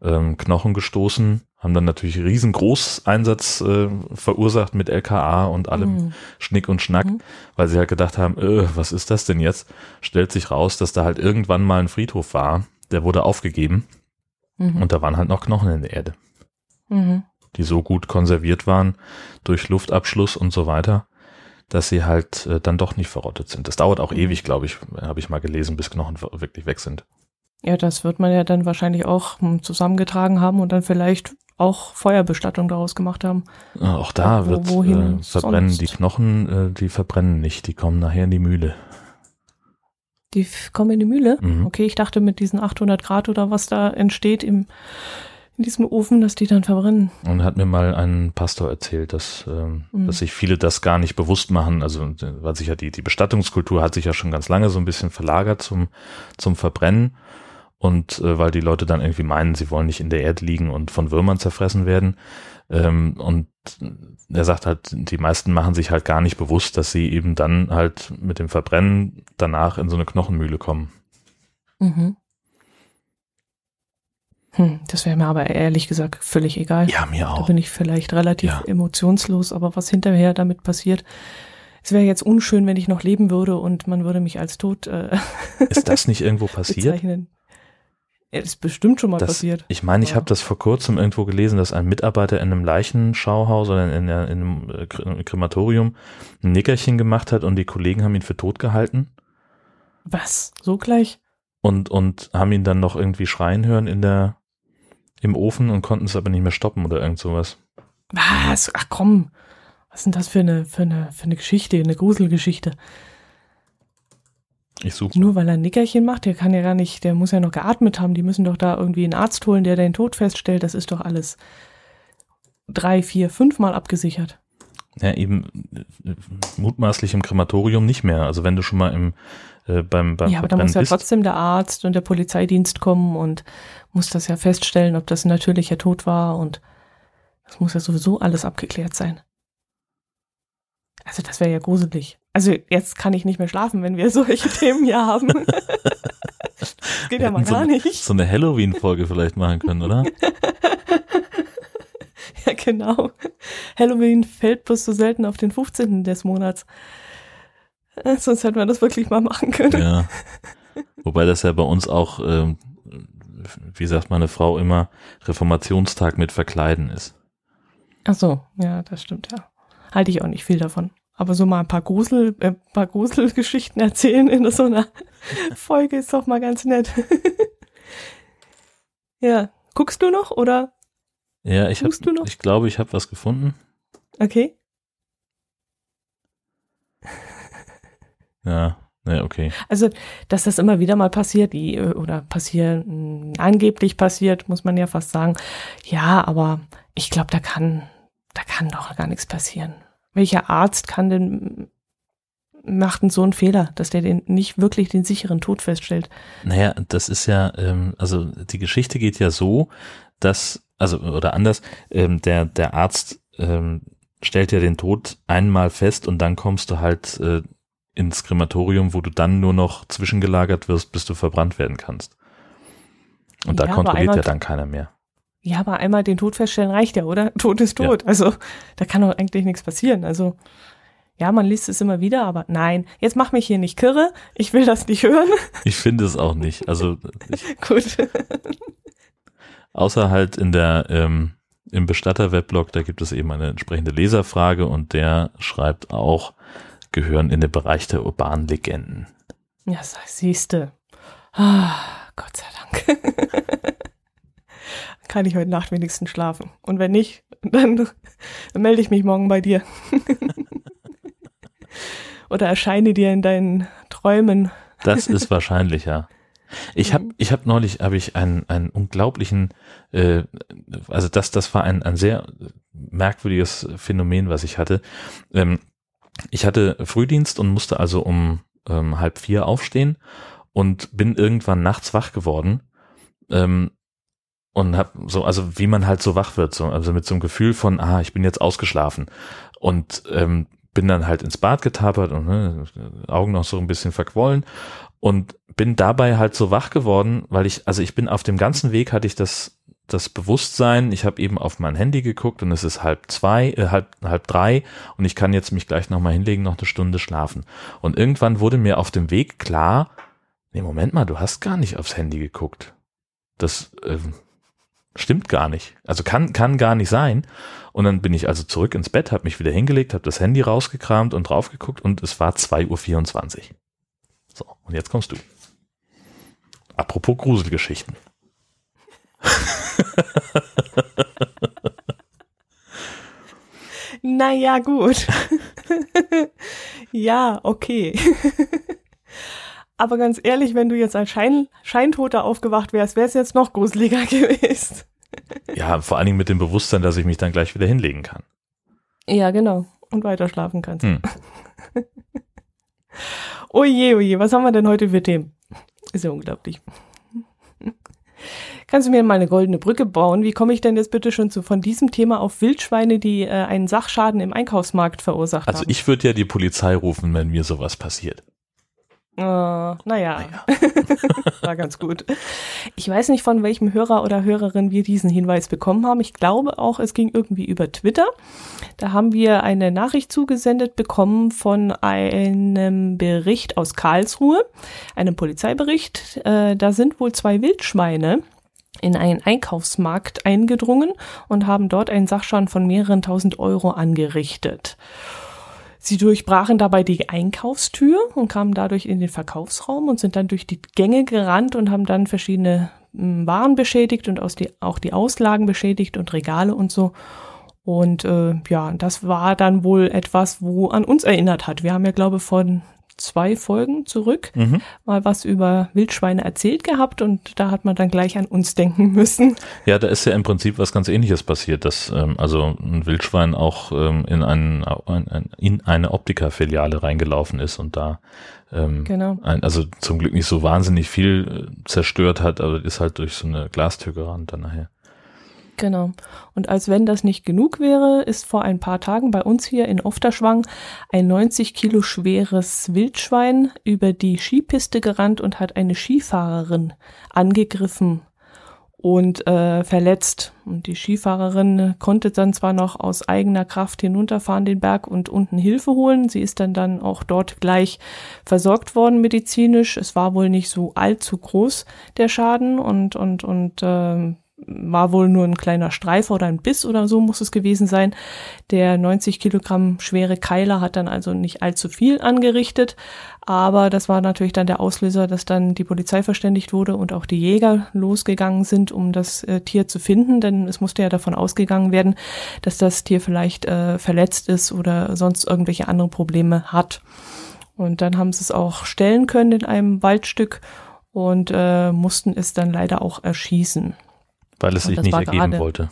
B: ähm, Knochen gestoßen, haben dann natürlich riesengroß Einsatz äh, verursacht mit LKA und allem
A: Mhm.
B: Schnick und Schnack,
A: Mhm.
B: weil sie halt gedacht haben, äh, was ist das denn jetzt? Stellt sich raus, dass da halt irgendwann mal ein Friedhof war, der wurde aufgegeben
A: Mhm.
B: und da waren halt noch Knochen in der Erde,
A: Mhm.
B: die so gut konserviert waren durch Luftabschluss und so weiter, dass sie halt äh, dann doch nicht verrottet sind. Das dauert auch
A: Mhm.
B: ewig, glaube ich, habe ich mal gelesen, bis Knochen wirklich weg sind.
A: Ja, das wird man ja dann wahrscheinlich auch hm, zusammengetragen haben und dann vielleicht auch Feuerbestattung daraus gemacht haben.
B: Auch da
A: Wo-
B: wird
A: wohin
B: äh, verbrennen
A: sonst?
B: die Knochen, äh, die verbrennen nicht, die kommen nachher in die Mühle.
A: Die kommen in die Mühle.
B: Mhm.
A: Okay, ich dachte mit diesen 800 Grad oder was da entsteht im, in diesem Ofen, dass die dann verbrennen.
B: Und hat mir mal ein Pastor erzählt, dass, ähm,
A: Mhm.
B: dass sich viele das gar nicht bewusst machen. Also, weil sich ja die, die Bestattungskultur hat sich ja schon ganz lange so ein bisschen verlagert zum, zum Verbrennen. Und äh, weil die Leute dann irgendwie meinen, sie wollen nicht in der Erde liegen und von Würmern zerfressen werden. Ähm, und er sagt halt, die meisten machen sich halt gar nicht bewusst, dass sie eben dann halt mit dem Verbrennen danach in so eine Knochenmühle kommen.
A: Mhm. Hm, das wäre mir aber ehrlich gesagt völlig egal.
B: Ja, mir
A: Da
B: auch.
A: bin ich vielleicht relativ
B: Ja.
A: emotionslos, aber was hinterher damit passiert, es wäre jetzt unschön, wenn ich noch leben würde und man würde mich als tot äh,
B: Ist das nicht irgendwo *laughs* passiert?
A: bezeichnen. Ja, das ist bestimmt schon mal
B: Das,
A: passiert.
B: ich meine, ich
A: Ja.
B: habe das vor kurzem irgendwo gelesen, dass ein Mitarbeiter in einem Leichenschauhaus oder in, in einem äh, Kre- Krematorium ein Nickerchen gemacht hat und die Kollegen haben ihn für tot gehalten
A: Was? So gleich?
B: und, und haben ihn dann noch irgendwie schreien hören in der, im Ofen und konnten es aber nicht mehr stoppen oder irgend sowas.
A: Was? Ach komm. Was ist denn das für eine, für eine, für eine Geschichte, eine Gruselgeschichte?
B: Ich suche.
A: Nur weil er ein Nickerchen macht, der kann ja gar nicht, der muss ja noch geatmet haben. Die müssen doch da irgendwie einen Arzt holen, der den Tod feststellt. Das ist doch alles drei, vier, fünfmal abgesichert.
B: Ja, eben äh, mutmaßlich im Krematorium nicht mehr. Also wenn du schon mal im äh, beim beim
A: ja, aber da muss ja
B: bist,
A: trotzdem der Arzt und der Polizeidienst kommen und muss das ja feststellen, ob das ein natürlicher Tod war und das muss ja sowieso alles abgeklärt sein. Also das wäre ja gruselig. Also jetzt kann ich nicht mehr schlafen, wenn wir *laughs* solche Themen hier haben. *laughs* das geht ja mal
B: so,
A: gar nicht.
B: So eine Halloween-Folge vielleicht machen können, oder? *laughs*
A: ja, genau. Halloween fällt bloß so selten auf den 15. des Monats. Äh, sonst hätten wir das wirklich mal machen können.
B: Ja. Wobei das ja bei uns auch, ähm, wie sagt meine Frau immer, Reformationstag mit Verkleiden ist.
A: Ach so, ja, das stimmt ja. Halte ich auch nicht viel davon. Aber so mal ein paar Grusel, äh, paar Gruselgeschichten erzählen in so einer *laughs* Folge ist doch mal ganz nett. *laughs* ja, guckst du noch oder?
B: Ja, ich, hab, ich glaube, ich habe was gefunden.
A: Okay. *laughs*
B: Ja, ja, okay.
A: Also, dass das immer wieder mal passiert, die, oder passieren, angeblich passiert, muss man ja fast sagen. Ja, aber ich glaube, da kann, da kann doch gar nichts passieren. Welcher Arzt kann denn, macht denn so einen Fehler, dass der den nicht wirklich den sicheren Tod feststellt?
B: Naja, das ist ja, ähm, also die Geschichte geht ja so, dass, also, oder anders, ähm, der, der Arzt ähm, stellt ja den Tod einmal fest und dann kommst du halt äh, ins Krematorium, wo du dann nur noch zwischengelagert wirst, bis du verbrannt werden kannst. Und da kontrolliert ja dann keiner mehr.
A: Ja, aber einmal den Tod feststellen reicht ja, oder? *laughs* Tod ist tot. Ja. Also da kann doch eigentlich nichts passieren. Also ja, man liest es immer wieder, aber nein, jetzt mach mich hier nicht kirre. Ich will das nicht hören. *laughs*
B: Ich finde es auch nicht. Also *laughs*
A: gut.
B: Außer halt in der ähm, im Bestatter-Weblog, da gibt es eben eine entsprechende Leserfrage und der schreibt auch, gehören in den Bereich der urbanen Legenden.
A: Ja, siehste. Ah, Gott sei Dank. Kann ich heute Nacht wenigstens schlafen. Und wenn nicht, *laughs* dann, dann melde ich mich morgen bei dir. *laughs* Oder erscheine dir in deinen Träumen.
B: Das ist wahrscheinlicher. Ich habe ich hab neulich habe ich einen, einen unglaublichen, äh, also das, das war ein, ein sehr merkwürdiges Phänomen, was ich hatte. Ähm, ich hatte Frühdienst und musste also um ähm, halb vier aufstehen und bin irgendwann nachts wach geworden ähm, und hab so, also wie man halt so wach wird, so, also mit so einem Gefühl von, ah, ich bin jetzt ausgeschlafen und ähm, bin dann halt ins Bad getapert und ne, Augen noch so ein bisschen verquollen und bin dabei halt so wach geworden, weil ich, also ich bin auf dem ganzen Weg hatte ich das das Bewusstsein, ich habe eben auf mein Handy geguckt und es ist halb zwei, äh, halb, halb drei und ich kann jetzt mich gleich nochmal hinlegen, noch eine Stunde schlafen. Und irgendwann wurde mir auf dem Weg klar, nee, Moment mal, du hast gar nicht aufs Handy geguckt. Das äh, stimmt gar nicht. Also kann, kann gar nicht sein. Und dann bin ich also zurück ins Bett, habe mich wieder hingelegt, habe das Handy rausgekramt und drauf geguckt und es war 2.24 Uhr. So, und jetzt kommst du. Apropos Gruselgeschichten. *laughs*
A: naja, gut. *laughs* ja, okay. *laughs* Aber ganz ehrlich, wenn du jetzt als Schein, Scheintoter aufgewacht wärst, wäre es jetzt noch gruseliger *laughs* gewesen.
B: ja, vor allen Dingen mit dem Bewusstsein, dass ich mich dann gleich wieder hinlegen kann.
A: Ja, genau. Und weiter schlafen kannst. Hm. *laughs* oje, oje, was haben wir denn heute für Themen? Ist ja unglaublich. Kannst du mir mal eine goldene Brücke bauen? Wie komme ich denn jetzt bitte schon zu, von diesem Thema auf Wildschweine, die äh, einen Sachschaden im Einkaufsmarkt verursacht
B: also
A: haben?
B: Also ich würde ja die Polizei rufen, wenn mir sowas passiert.
A: Uh, naja, naja. *laughs* war ganz gut. Ich weiß nicht, von welchem Hörer oder Hörerin wir diesen Hinweis bekommen haben. Ich glaube auch, es ging irgendwie über Twitter. Da haben wir eine Nachricht zugesendet bekommen von einem Bericht aus Karlsruhe, einem Polizeibericht. Äh, da sind wohl zwei Wildschweine in einen Einkaufsmarkt eingedrungen und haben dort einen Sachschaden von mehreren tausend Euro angerichtet. Sie durchbrachen dabei die Einkaufstür und kamen dadurch in den Verkaufsraum und sind dann durch die Gänge gerannt und haben dann verschiedene hm, Waren beschädigt und die, auch die Auslagen beschädigt und Regale und so. Und äh, ja, das war dann wohl etwas, wo an uns erinnert hat. Wir haben ja, glaube ich, von zwei Folgen zurück mhm. mal was über Wildschweine erzählt gehabt und da hat man dann gleich an uns denken müssen.
B: Ja, da ist ja im Prinzip was ganz ähnliches passiert, dass ähm, also ein Wildschwein auch ähm, in, einen, ein, in eine Optikerfiliale reingelaufen ist und da ähm, genau. ein, also zum Glück nicht so wahnsinnig viel äh, zerstört hat, aber ist halt durch so eine Glastür gerannt dann nachher.
A: Genau. Und als wenn das nicht genug wäre, ist vor ein paar Tagen bei uns hier in Ofterschwang ein 90 Kilo schweres Wildschwein über die Skipiste gerannt und hat eine Skifahrerin angegriffen und äh, verletzt. Und die Skifahrerin konnte dann zwar noch aus eigener Kraft hinunterfahren den Berg und unten Hilfe holen. Sie ist dann dann auch dort gleich versorgt worden medizinisch. Es war wohl nicht so allzu groß der Schaden und und und äh, war wohl nur ein kleiner Streifer oder ein Biss oder so muss es gewesen sein. Der 90 Kilogramm schwere Keiler hat dann also nicht allzu viel angerichtet, aber das war natürlich dann der Auslöser, dass dann die Polizei verständigt wurde und auch die Jäger losgegangen sind, um das äh, Tier zu finden, denn es musste ja davon ausgegangen werden, dass das Tier vielleicht äh, verletzt ist oder sonst irgendwelche andere Probleme hat. Und dann haben sie es auch stellen können in einem Waldstück und äh, mussten es dann leider auch erschießen. *laughs*
B: Weil es sich nicht ergeben gerade, wollte.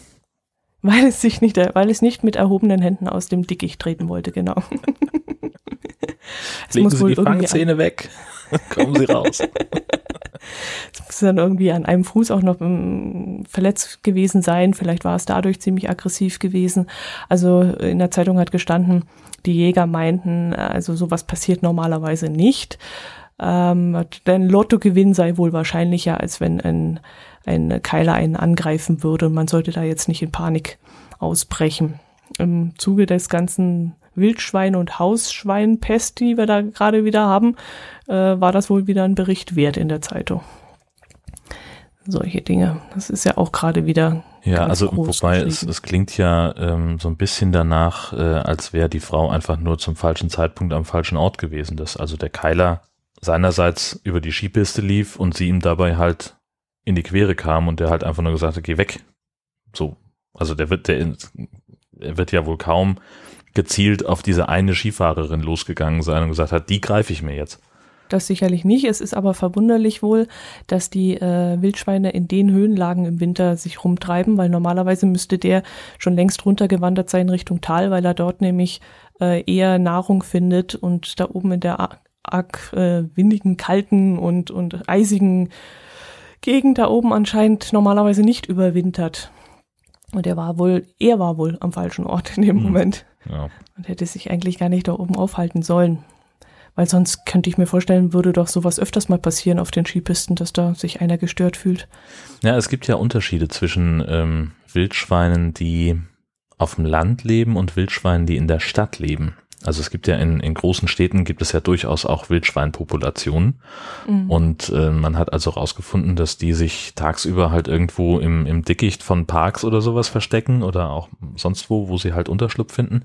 A: Weil es sich nicht, weil es nicht mit erhobenen Händen aus dem Dickicht treten wollte, genau. *laughs*
B: es Legen Sie die Fangzähne weg. *laughs* Kommen Sie raus.
A: Es muss dann irgendwie an einem Fuß auch noch um, verletzt gewesen sein. Vielleicht war es dadurch ziemlich aggressiv gewesen. Also in der Zeitung hat gestanden, die Jäger meinten, also sowas passiert normalerweise nicht. Ähm, denn Lottogewinn sei wohl wahrscheinlicher, als wenn ein ein Keiler einen angreifen würde. Man sollte da jetzt nicht in Panik ausbrechen. Im Zuge des ganzen Wildschwein- und Hausschweinpest, die wir da gerade wieder haben, äh, war das wohl wieder ein Bericht wert in der Zeitung. Solche Dinge. Das ist ja auch gerade wieder.
B: Ja, also wobei es, es klingt ja ähm, so ein bisschen danach, äh, als wäre die Frau einfach nur zum falschen Zeitpunkt am falschen Ort gewesen. Dass also der Keiler seinerseits über die Skipiste lief und sie ihm dabei halt in die Quere kam und der halt einfach nur gesagt hat, geh weg. So. Also der wird, der, er wird ja wohl kaum gezielt auf diese eine Skifahrerin losgegangen sein und gesagt hat, die greife ich mir jetzt.
A: Das sicherlich nicht. Es ist aber verwunderlich wohl, dass die äh, Wildschweine in den Höhenlagen im Winter sich rumtreiben, weil normalerweise müsste der schon längst runtergewandert sein Richtung Tal, weil er dort nämlich äh, eher Nahrung findet und da oben in der arg äh, windigen, kalten und, und eisigen Gegend da oben anscheinend normalerweise nicht überwintert. Und er war wohl, er war wohl am falschen Ort in dem hm. Moment. Ja. Und hätte sich eigentlich gar nicht da oben aufhalten sollen. Weil sonst könnte ich mir vorstellen, würde doch sowas öfters mal passieren auf den Skipisten, dass da sich einer gestört fühlt.
B: Ja, es gibt ja Unterschiede zwischen ähm, Wildschweinen, die auf dem Land leben und Wildschweinen, die in der Stadt leben. Also es gibt ja in, in großen Städten gibt es ja durchaus auch Wildschweinpopulationen. Mhm. Und äh, man hat also rausgefunden, dass die sich tagsüber halt irgendwo im, im Dickicht von Parks oder sowas verstecken oder auch sonst wo, wo sie halt Unterschlupf finden.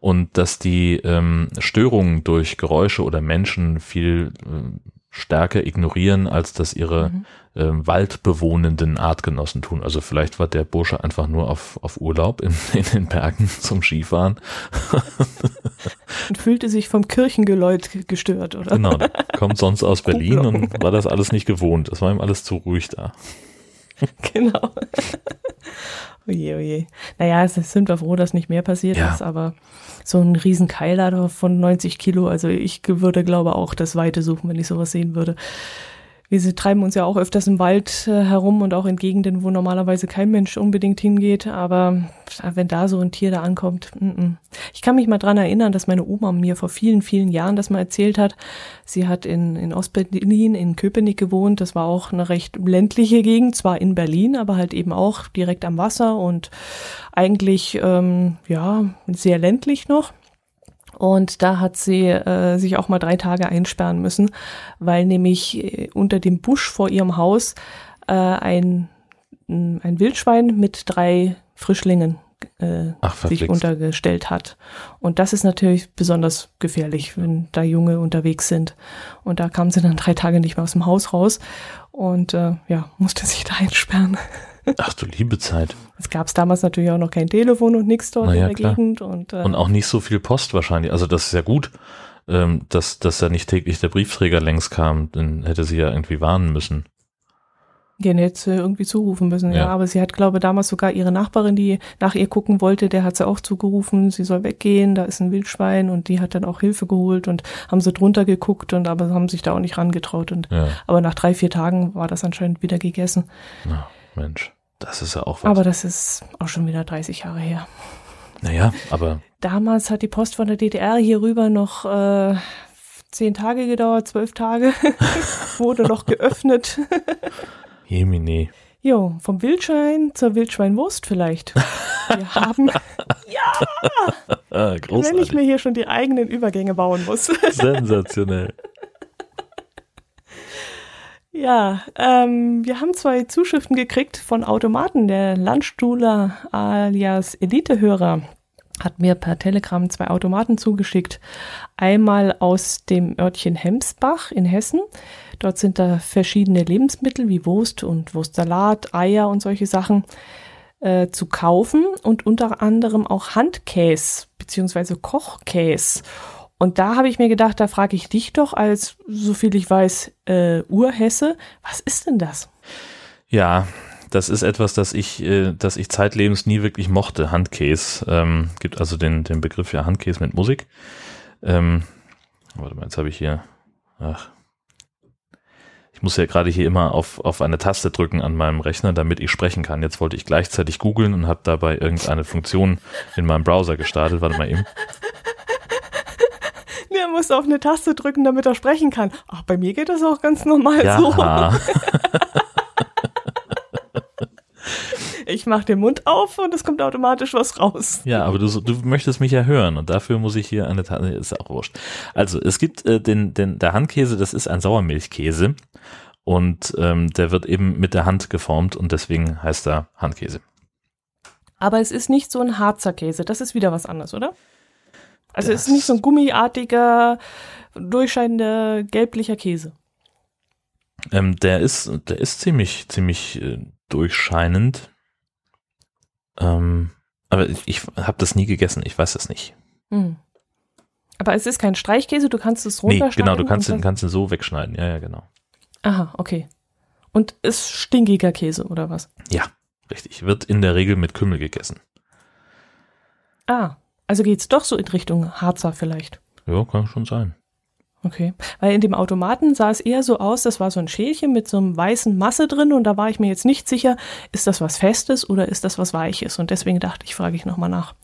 B: Und dass die ähm, Störungen durch Geräusche oder Menschen viel äh, stärker ignorieren, als das ihre mhm. äh, waldbewohnenden Artgenossen tun. Also vielleicht war der Bursche einfach nur auf, auf Urlaub in, *laughs* in den Bergen zum Skifahren. *laughs*
A: und fühlte sich vom Kirchengeläut gestört, oder?
B: Genau, kommt sonst aus *laughs* Berlin und war das alles nicht gewohnt. Das war ihm alles zu ruhig da.
A: genau. Oje, oje. Naja, es sind wir froh, dass nicht mehr passiert ja. ist, aber so ein riesen Keiler von 90 Kilo, also ich würde glaube auch das Weite suchen, wenn ich sowas sehen würde wir treiben uns ja auch öfters im Wald äh, herum und auch in Gegenden, wo normalerweise kein Mensch unbedingt hingeht. Aber wenn da so ein Tier da ankommt, mm -mm. ich kann mich mal dran erinnern, dass meine Oma mir vor vielen, vielen Jahren das mal erzählt hat. Sie hat in, in Ostberlin, in Köpenick gewohnt. Das war auch eine recht ländliche Gegend, zwar in Berlin, aber halt eben auch direkt am Wasser und eigentlich, ähm, ja, sehr ländlich noch. Und da hat sie äh, sich auch mal drei Tage einsperren müssen, weil nämlich äh, unter dem Busch vor ihrem Haus äh, ein, ein Wildschwein mit drei Frischlingen äh, Ach, sich untergestellt hat. Und das ist natürlich besonders gefährlich, wenn da Junge unterwegs sind. Und da kam sie dann drei Tage nicht mehr aus dem Haus raus und äh, ja, musste sich da einsperren. *laughs*
B: Ach du liebe Zeit.
A: Es gab damals natürlich auch noch kein Telefon und nichts dort naja, in der klar. Gegend. Und,
B: äh, und auch nicht so viel Post wahrscheinlich. Also das ist ja gut, ähm, dass, dass da nicht täglich der Briefträger längs kam. Dann hätte sie ja irgendwie warnen müssen.
A: Ja, hätte irgendwie zurufen müssen, ja. ja. Aber sie hat, glaube ich, damals sogar ihre Nachbarin, die nach ihr gucken wollte, der hat sie auch zugerufen, sie soll weggehen, da ist ein Wildschwein und die hat dann auch Hilfe geholt und haben sie drunter geguckt und aber haben sich da auch nicht rangetraut. Und ja. aber nach drei, vier Tagen war das anscheinend wieder gegessen.
B: Ja, Mensch. Das ist ja auch was.
A: Aber das ist auch schon wieder 30 Jahre her.
B: naja, aber
A: Damals hat die Post von der DDR hier rüber noch äh, zehn Tage gedauert, zwölf Tage. *laughs* Wurde noch geöffnet. *laughs*
B: Jemine.
A: Jo, vom Wildschwein zur Wildschweinwurst vielleicht. Wir haben, *laughs*
B: Ah,
A: wenn ich
B: großartig.
A: mir hier schon die eigenen Übergänge bauen muss.
B: Sensationell.
A: Ja, ähm, wir haben zwei Zuschriften gekriegt von Automaten. Der Landstuhler alias Elitehörer hat mir per Telegram zwei Automaten zugeschickt. Einmal aus dem Örtchen Hemsbach in Hessen. Dort sind da verschiedene Lebensmittel wie Wurst und Wurstsalat, Eier und solche Sachen äh, zu kaufen und unter anderem auch Handkäse beziehungsweise Kochkäse. Und da habe ich mir gedacht, da frage ich dich doch als, so viel ich weiß, äh, Urhesse, was ist denn das?
B: Ja, das ist etwas, das ich, äh, das ich zeitlebens nie wirklich mochte. Handkäse. Ähm, gibt also den, den Begriff ja Handkäse mit Musik. Ähm, warte mal, jetzt habe ich hier. Ach. Ich muss ja gerade hier immer auf, auf eine Taste drücken an meinem Rechner, damit ich sprechen kann. Jetzt wollte ich gleichzeitig googeln und habe dabei irgendeine Funktion in meinem Browser gestartet. Warte mal eben.
A: Der muss auf eine Taste drücken, damit er sprechen kann. Ach, bei mir geht das auch ganz normal
B: Ja,
A: so. *laughs* Ich mache den Mund auf und es kommt automatisch was raus.
B: Ja, aber du, du möchtest mich ja hören und dafür muss ich hier eine Tasse, ist auch wurscht. Also es gibt äh, den, den, der Handkäse, das ist ein Sauermilchkäse und ähm, der wird eben mit der Hand geformt und deswegen heißt er Handkäse.
A: Aber es ist nicht so ein Harzer Käse. Das ist wieder was anderes, oder? Also es
B: Das-
A: ist nicht so ein gummiartiger, durchscheinender, gelblicher Käse.
B: Ähm, der ist, der ist ziemlich, ziemlich äh, durchscheinend. Ähm, aber ich, ich habe das nie gegessen, ich weiß es nicht.
A: Hm. Aber es ist kein Streichkäse, du kannst es
B: Nee,
A: runterschneiden.
B: genau, du kannst ihn, kannst ihn so wegschneiden. Ja, ja, genau.
A: Aha, okay. Und ist stinkiger Käse, oder was?
B: Ja, richtig. Wird in der Regel mit Kümmel gegessen.
A: Ah, also geht's doch so in Richtung Harzer vielleicht.
B: Ja, kann schon sein.
A: Okay. Weil in dem Automaten sah es eher so aus, das war so ein Schälchen mit so einem weißen Masse drin und da war ich mir jetzt nicht sicher, ist das was Festes oder ist das was Weiches? Und deswegen dachte ich, frage ich nochmal nach.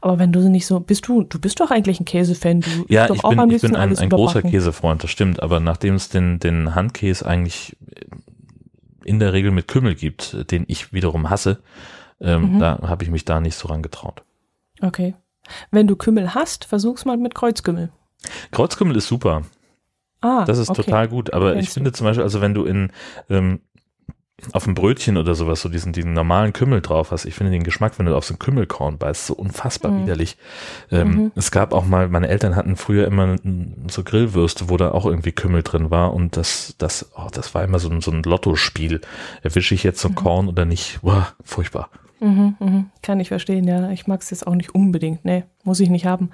A: Aber wenn du nicht so, bist du, du bist doch eigentlich ein Käsefan, du
B: Ja,
A: doch
B: ich
A: auch
B: bin,
A: am
B: ich bin ein, ein großer. Käsefreund, das stimmt. Aber nachdem es den, den Handkäse eigentlich in der Regel mit Kümmel gibt, den ich wiederum hasse, ähm,
A: Mhm.
B: da habe ich mich da nicht so rangetraut.
A: Okay. Wenn du Kümmel hast, versuch's mal mit Kreuzkümmel.
B: Kreuzkümmel ist super.
A: Ah,
B: Das ist
A: okay.
B: total gut. Aber ich
A: Kennst du.
B: finde zum Beispiel, also wenn du in ähm, auf dem Brötchen oder sowas so diesen, diesen normalen Kümmel drauf hast, ich finde den Geschmack, wenn du auf so ein Kümmelkorn beißt, so unfassbar
A: Mhm.
B: widerlich. Ähm,
A: Mhm.
B: Es gab auch mal, meine Eltern hatten früher immer so Grillwürste, wo da auch irgendwie Kümmel drin war und das, das, oh, das war immer so ein, so ein Lottospiel. Erwische ich jetzt so ein Korn oder nicht? Boah, furchtbar.
A: Mhm, mhm. Kann ich verstehen, ja. Ich mag es jetzt auch nicht unbedingt. Nee, muss ich nicht haben.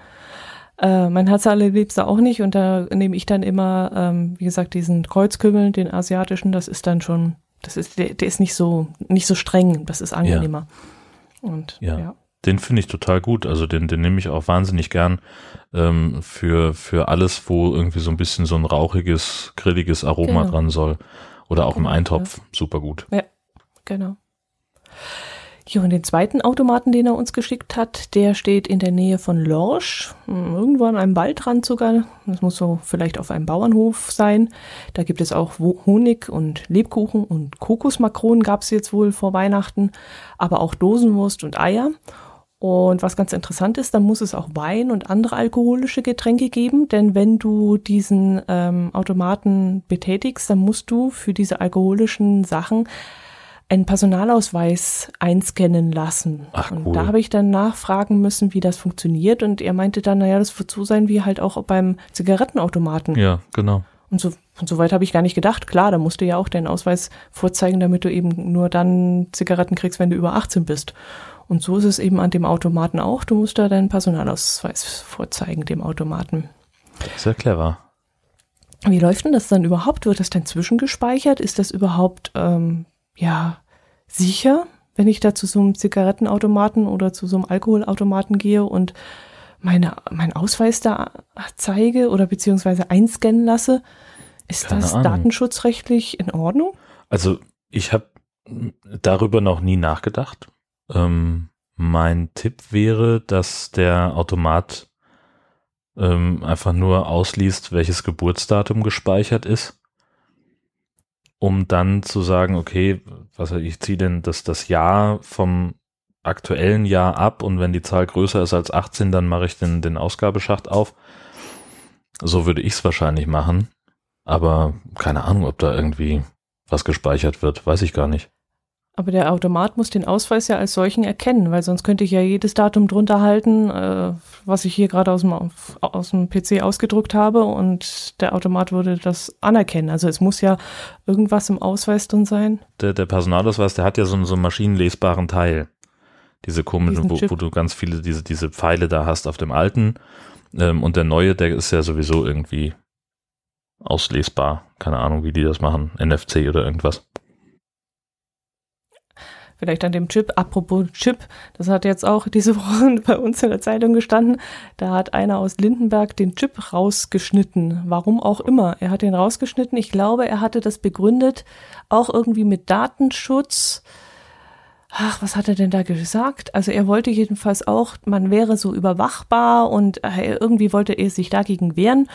A: Äh, mein Herz allerliebster auch nicht und da nehme ich dann immer, ähm, wie gesagt, diesen Kreuzkümmel, den asiatischen, das ist dann schon, das ist, der, der ist nicht so, nicht so streng, das ist angenehmer. Und
B: Ja.
A: ja.
B: Den finde ich total gut. Also den, den nehme ich auch wahnsinnig gern ähm, für, für alles, wo irgendwie so ein bisschen so ein rauchiges, grilliges Aroma
A: Genau.
B: dran soll. Oder auch im
A: Genau,
B: Eintopf. Super gut.
A: Genau. Ja, und den zweiten Automaten, den er uns geschickt hat, der steht in der Nähe von Lorsch, hm, irgendwo an einem Waldrand sogar. Das muss so vielleicht auf einem Bauernhof sein. Da gibt es auch Honig und Lebkuchen und Kokosmakronen gab es jetzt wohl vor Weihnachten, aber auch Dosenwurst und Eier. Und was ganz interessant ist, dann muss es auch Wein und andere alkoholische Getränke geben, denn wenn du diesen ähm, Automaten betätigst, dann musst du für diese alkoholischen Sachen einen Personalausweis einscannen lassen.
B: Ach,
A: und
B: cool.
A: da habe ich dann nachfragen müssen, wie das funktioniert. Und er meinte dann, naja, das wird so sein wie halt auch beim Zigarettenautomaten.
B: Ja, genau.
A: Und so, und so weit habe ich gar nicht gedacht. Klar, da musst du ja auch deinen Ausweis vorzeigen, damit du eben nur dann Zigaretten kriegst, wenn du über 18 bist. Und so ist es eben an dem Automaten auch. Du musst da deinen Personalausweis vorzeigen, dem Automaten.
B: Sehr clever.
A: Wie läuft denn das dann überhaupt? Wird das dann zwischengespeichert? Ist das überhaupt, ähm, ja, sicher, wenn ich da zu so einem Zigarettenautomaten oder zu so einem Alkoholautomaten gehe und meine, meinen Ausweis da zeige oder beziehungsweise einscannen lasse? Ist
B: Keine
A: das
B: Ahnung.
A: datenschutzrechtlich in Ordnung?
B: Also ich habe darüber noch nie nachgedacht. Ähm, mein Tipp wäre, dass der Automat ähm, einfach nur ausliest, welches Geburtsdatum gespeichert ist, um dann zu sagen, okay, was ich ziehe denn das, das Jahr vom aktuellen Jahr ab und wenn die Zahl größer ist als 18, dann mache ich den, den Ausgabeschacht auf. So würde ich es wahrscheinlich machen. Aber keine Ahnung, ob da irgendwie was gespeichert wird, weiß ich gar nicht.
A: Aber der Automat muss den Ausweis ja als solchen erkennen, weil sonst könnte ich ja jedes Datum drunter halten, äh, was ich hier gerade aus dem, aus dem PC ausgedruckt habe und der Automat würde das anerkennen. Also es muss ja irgendwas im Ausweis drin sein.
B: Der, der Personalausweis, der hat ja so, einen, so einen maschinenlesbaren Teil. Diese komischen, wo, wo, du ganz viele diese, diese Pfeile da hast auf dem alten. Ähm, und der neue, der ist ja sowieso irgendwie auslesbar. Keine Ahnung, wie die das machen. NFC oder irgendwas
A: vielleicht an dem Chip. Apropos Chip, das hat jetzt auch diese *laughs* Woche bei uns in der Zeitung gestanden. Da hat einer aus Lindenberg den Chip rausgeschnitten. Warum auch immer. Er hat den rausgeschnitten. Ich glaube, er hatte das begründet, auch irgendwie mit Datenschutz. Ach, was hat er denn da gesagt? Also er wollte jedenfalls auch, man wäre so überwachbar und äh, irgendwie wollte er sich dagegen wehren.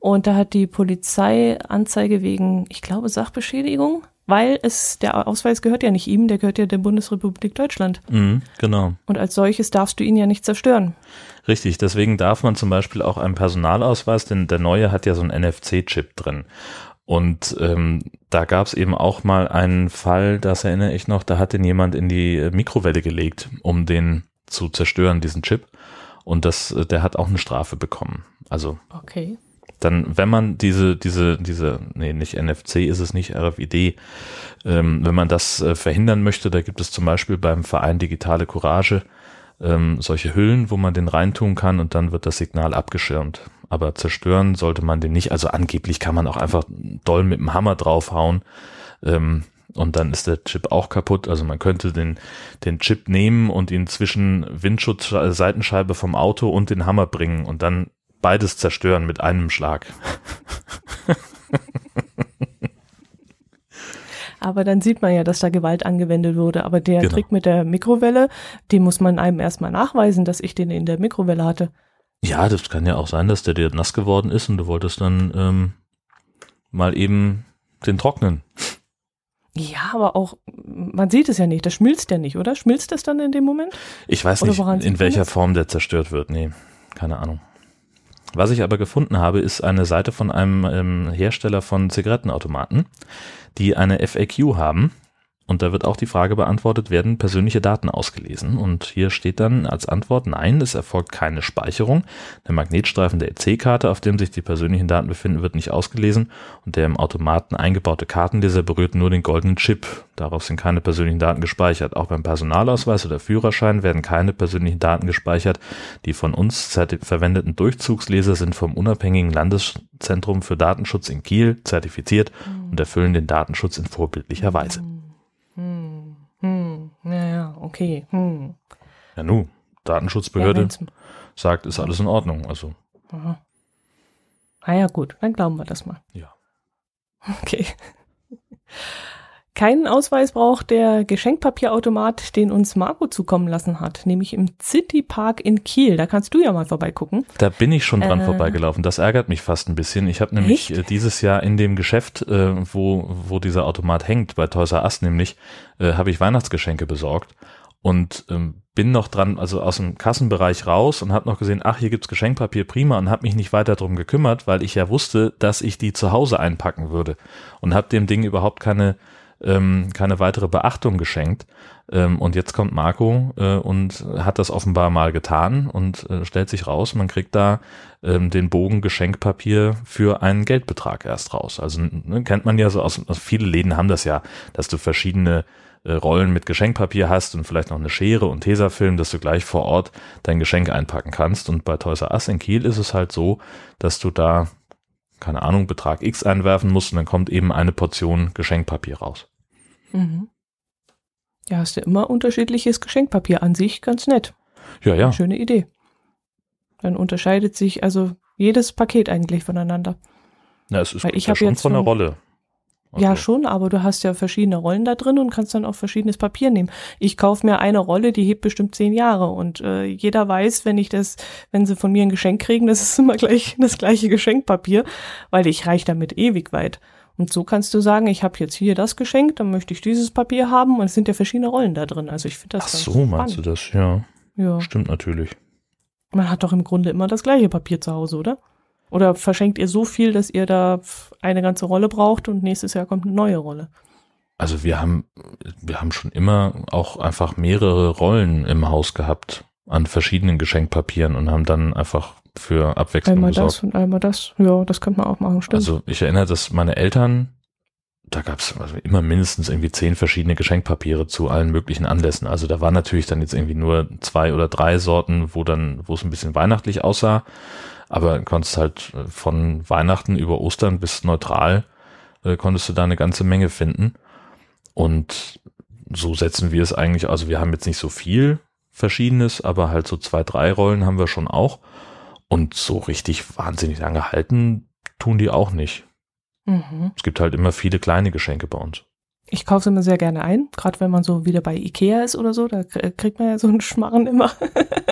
A: Und da hat die Polizei Anzeige wegen, ich glaube, Sachbeschädigung weil es, der Ausweis gehört ja nicht ihm, der gehört ja der Bundesrepublik Deutschland.
B: Mhm, genau.
A: Und als solches darfst du ihn ja nicht zerstören.
B: Richtig, deswegen darf man zum Beispiel auch einen Personalausweis, denn der neue hat ja so einen NFC-Chip drin. Und ähm, da gab es eben auch mal einen Fall, das erinnere ich noch, da hat den jemand in die Mikrowelle gelegt, um den zu zerstören, diesen Chip. Und das, äh, der hat auch eine Strafe bekommen. Also
A: okay
B: dann, wenn man diese, diese, diese, nee, nicht NFC ist es nicht, RFID, ähm, wenn man das äh, verhindern möchte, da gibt es zum Beispiel beim Verein Digitale Courage ähm, solche Hüllen, wo man den reintun kann und dann wird das Signal abgeschirmt. Aber zerstören sollte man den nicht. Also angeblich kann man auch einfach doll mit dem Hammer draufhauen. Ähm, und dann ist der Chip auch kaputt. Also man könnte den, den Chip nehmen und ihn zwischen Windschutz, Seitenscheibe vom Auto und den Hammer bringen und dann beides zerstören mit einem Schlag.
A: Aber dann sieht man ja, dass da Gewalt angewendet wurde. Aber der genau. Trick mit der Mikrowelle, den muss man einem erstmal nachweisen, dass ich den in der Mikrowelle hatte.
B: Ja, das kann ja auch sein, dass der dir nass geworden ist und du wolltest dann ähm, mal eben den trocknen.
A: Ja, aber auch, man sieht es ja nicht, das schmilzt ja nicht, oder? Schmilzt das dann in dem Moment?
B: Ich weiß oder nicht, in welcher Form der zerstört wird. Nee, keine Ahnung. Was ich aber gefunden habe, ist eine Seite von einem ähm, Hersteller von Zigarettenautomaten, die eine FAQ haben und da wird auch die Frage beantwortet, werden persönliche Daten ausgelesen? Und hier steht dann als Antwort, nein, es erfolgt keine Speicherung. Der Magnetstreifen der EC-Karte, auf dem sich die persönlichen Daten befinden, wird nicht ausgelesen und der im Automaten eingebaute Kartenleser berührt nur den goldenen Chip. Darauf sind keine persönlichen Daten gespeichert. Auch beim Personalausweis oder Führerschein werden keine persönlichen Daten gespeichert. Die von uns verwendeten Durchzugsleser sind vom unabhängigen Landeszentrum für Datenschutz in Kiel zertifiziert mhm. und erfüllen den Datenschutz in vorbildlicher Weise.
A: Naja, okay. Hm.
B: Ja, nu, Datenschutzbehörde ja, sagt, ist alles in Ordnung. Also.
A: Aha. Naja, gut, dann glauben wir das mal.
B: Ja.
A: Okay. Keinen Ausweis braucht der Geschenkpapierautomat, den uns Marco zukommen lassen hat, nämlich im City Park in Kiel. Da kannst du ja mal vorbeigucken.
B: Da bin ich schon dran äh, vorbeigelaufen. Das ärgert mich fast ein bisschen. Ich habe nämlich echt? Äh, dieses Jahr in dem Geschäft, äh, wo, wo dieser Automat hängt, bei Toys R Us nämlich, äh, habe ich Weihnachtsgeschenke besorgt und ähm, bin noch dran, also aus dem Kassenbereich raus und habe noch gesehen, ach, hier gibt's Geschenkpapier, prima, und habe mich nicht weiter drum gekümmert, weil ich ja wusste, dass ich die zu Hause einpacken würde und habe dem Ding überhaupt keine ähm, keine weitere Beachtung geschenkt. Ähm, und jetzt kommt Marco äh, und hat das offenbar mal getan und äh, stellt sich raus, man kriegt da ähm, den Bogen Geschenkpapier für einen Geldbetrag erst raus. Also ne, kennt man ja so aus, also viele Läden haben das ja, dass du verschiedene äh, Rollen mit Geschenkpapier hast und vielleicht noch eine Schere und Tesafilm, dass du gleich vor Ort dein Geschenk einpacken kannst. Und bei Toys Us in Kiel ist es halt so, dass du da keine Ahnung, Betrag X einwerfen musst und dann kommt eben eine Portion Geschenkpapier raus.
A: Mhm. Ja, hast du immer unterschiedliches Geschenkpapier an sich, ganz nett.
B: Ja, ja.
A: schöne Idee. Dann unterscheidet sich also jedes Paket eigentlich voneinander.
B: Ja, es ist Weil ich ja schon von der Rolle. Also,
A: Ja, schon, aber du hast ja verschiedene Rollen da drin und kannst dann auch verschiedenes Papier nehmen. Ich kaufe mir eine Rolle, die hebt bestimmt zehn Jahre und äh, jeder weiß, wenn ich das, wenn sie von mir ein Geschenk kriegen, das ist immer gleich *laughs* das gleiche Geschenkpapier, weil ich reich damit ewig weit. Und so kannst du sagen, ich habe jetzt hier das Geschenk, dann möchte ich dieses Papier haben und es sind ja verschiedene Rollen da drin. Also ich finde das
B: Ach
A: ganz
B: so, meinst du
A: spannend.
B: das? Ja,
A: Ja.
B: stimmt natürlich.
A: Man hat doch im Grunde immer das gleiche Papier zu Hause, oder? Oder verschenkt ihr so viel, dass ihr da eine ganze Rolle braucht und nächstes Jahr kommt eine neue Rolle?
B: Also wir haben, wir haben schon immer auch einfach mehrere Rollen im Haus gehabt an verschiedenen Geschenkpapieren und haben dann einfach für Abwechslung
A: Einmal
B: gesorgt.
A: das und einmal das. Ja, das könnte man auch machen, stimmt.
B: Also ich erinnere, dass meine Eltern, da gab es also immer mindestens irgendwie zehn verschiedene Geschenkpapiere zu allen möglichen Anlässen. Also da waren natürlich dann jetzt irgendwie nur zwei oder drei Sorten, wo dann, wo es ein bisschen weihnachtlich aussah. Aber konntest halt äh, von Weihnachten über Ostern bis neutral äh, konntest du da eine ganze Menge finden. Und so setzen wir es eigentlich, also wir haben jetzt nicht so viel Verschiedenes, aber halt so zwei, drei Rollen haben wir schon auch. Und so richtig wahnsinnig lange halten tun die auch nicht.
A: mhm.
B: Es gibt halt immer viele kleine Geschenke bei uns.
A: Ich kaufe es immer sehr gerne ein, gerade wenn man so wieder bei Ikea ist oder so, da k- kriegt man ja so einen Schmarren immer.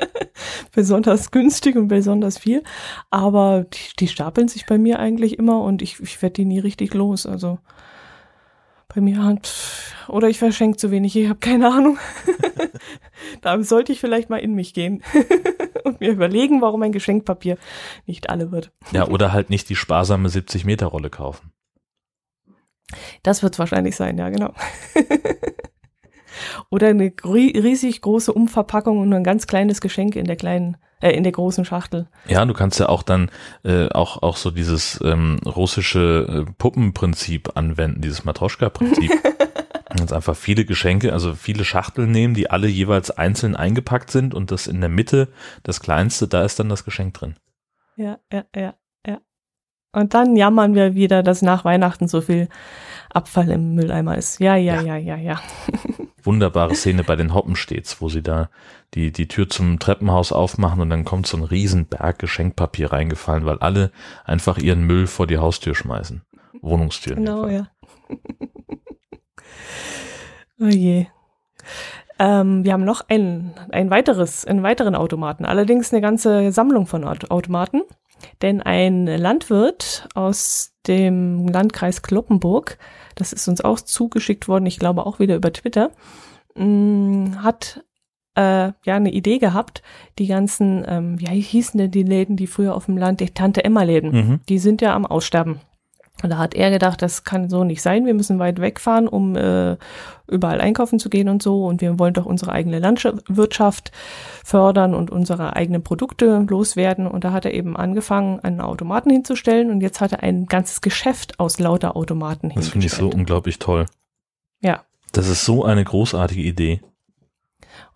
A: *laughs* besonders günstig und besonders viel. Aber die, die stapeln sich bei mir eigentlich immer und ich, ich werde die nie richtig los. Also bei mir hat, oder ich verschenke zu wenig, ich habe keine Ahnung. *laughs* da sollte ich vielleicht mal in mich gehen *laughs* und mir überlegen, warum mein Geschenkpapier nicht alle wird.
B: Ja, oder halt nicht die sparsame 70 Meter Rolle kaufen.
A: Das wird es wahrscheinlich sein, ja, genau. *laughs* Oder eine riesig große Umverpackung und nur ein ganz kleines Geschenk in der kleinen, äh, in der großen Schachtel.
B: Ja, du kannst ja auch dann äh, auch auch so dieses ähm, russische äh, Puppenprinzip anwenden, dieses Matroschka-Prinzip. *laughs* Kannst einfach viele Geschenke, also viele Schachteln nehmen, die alle jeweils einzeln eingepackt sind und das in der Mitte, das kleinste, da ist dann das Geschenk drin.
A: Ja, ja, ja. Und dann jammern wir wieder, dass nach Weihnachten so viel Abfall im Mülleimer ist. Ja, ja, ja, ja, ja. *laughs*
B: Wunderbare Szene bei den Hoppenstets, wo sie da die, die Tür zum Treppenhaus aufmachen und dann kommt so ein Riesenberg Geschenkpapier reingefallen, weil alle einfach ihren Müll vor die Haustür schmeißen. Wohnungstür.
A: Genau, ja. oh je. Ähm, wir haben noch ein, ein weiteres, einen weiteren Automaten, allerdings eine ganze Sammlung von Aut- Automaten. Denn ein Landwirt aus dem Landkreis Kloppenburg, das ist uns auch zugeschickt worden, ich glaube auch wieder über Twitter, mh, hat äh, ja eine Idee gehabt, die ganzen, ähm, wie hießen denn die Läden, die früher auf dem Land, die Tante Emma Läden,
B: Mhm.
A: die sind ja am Aussterben. Und da hat er gedacht, das kann so nicht sein. Wir müssen weit wegfahren, um äh, überall einkaufen zu gehen und so. Und wir wollen doch unsere eigene Landwirtschaft fördern und unsere eigenen Produkte loswerden. Und da hat er eben angefangen, einen Automaten hinzustellen. Und jetzt hat er ein ganzes Geschäft aus lauter Automaten
B: Das finde ich so
A: hingestellt.
B: unglaublich toll.
A: Ja.
B: Das ist so eine großartige Idee.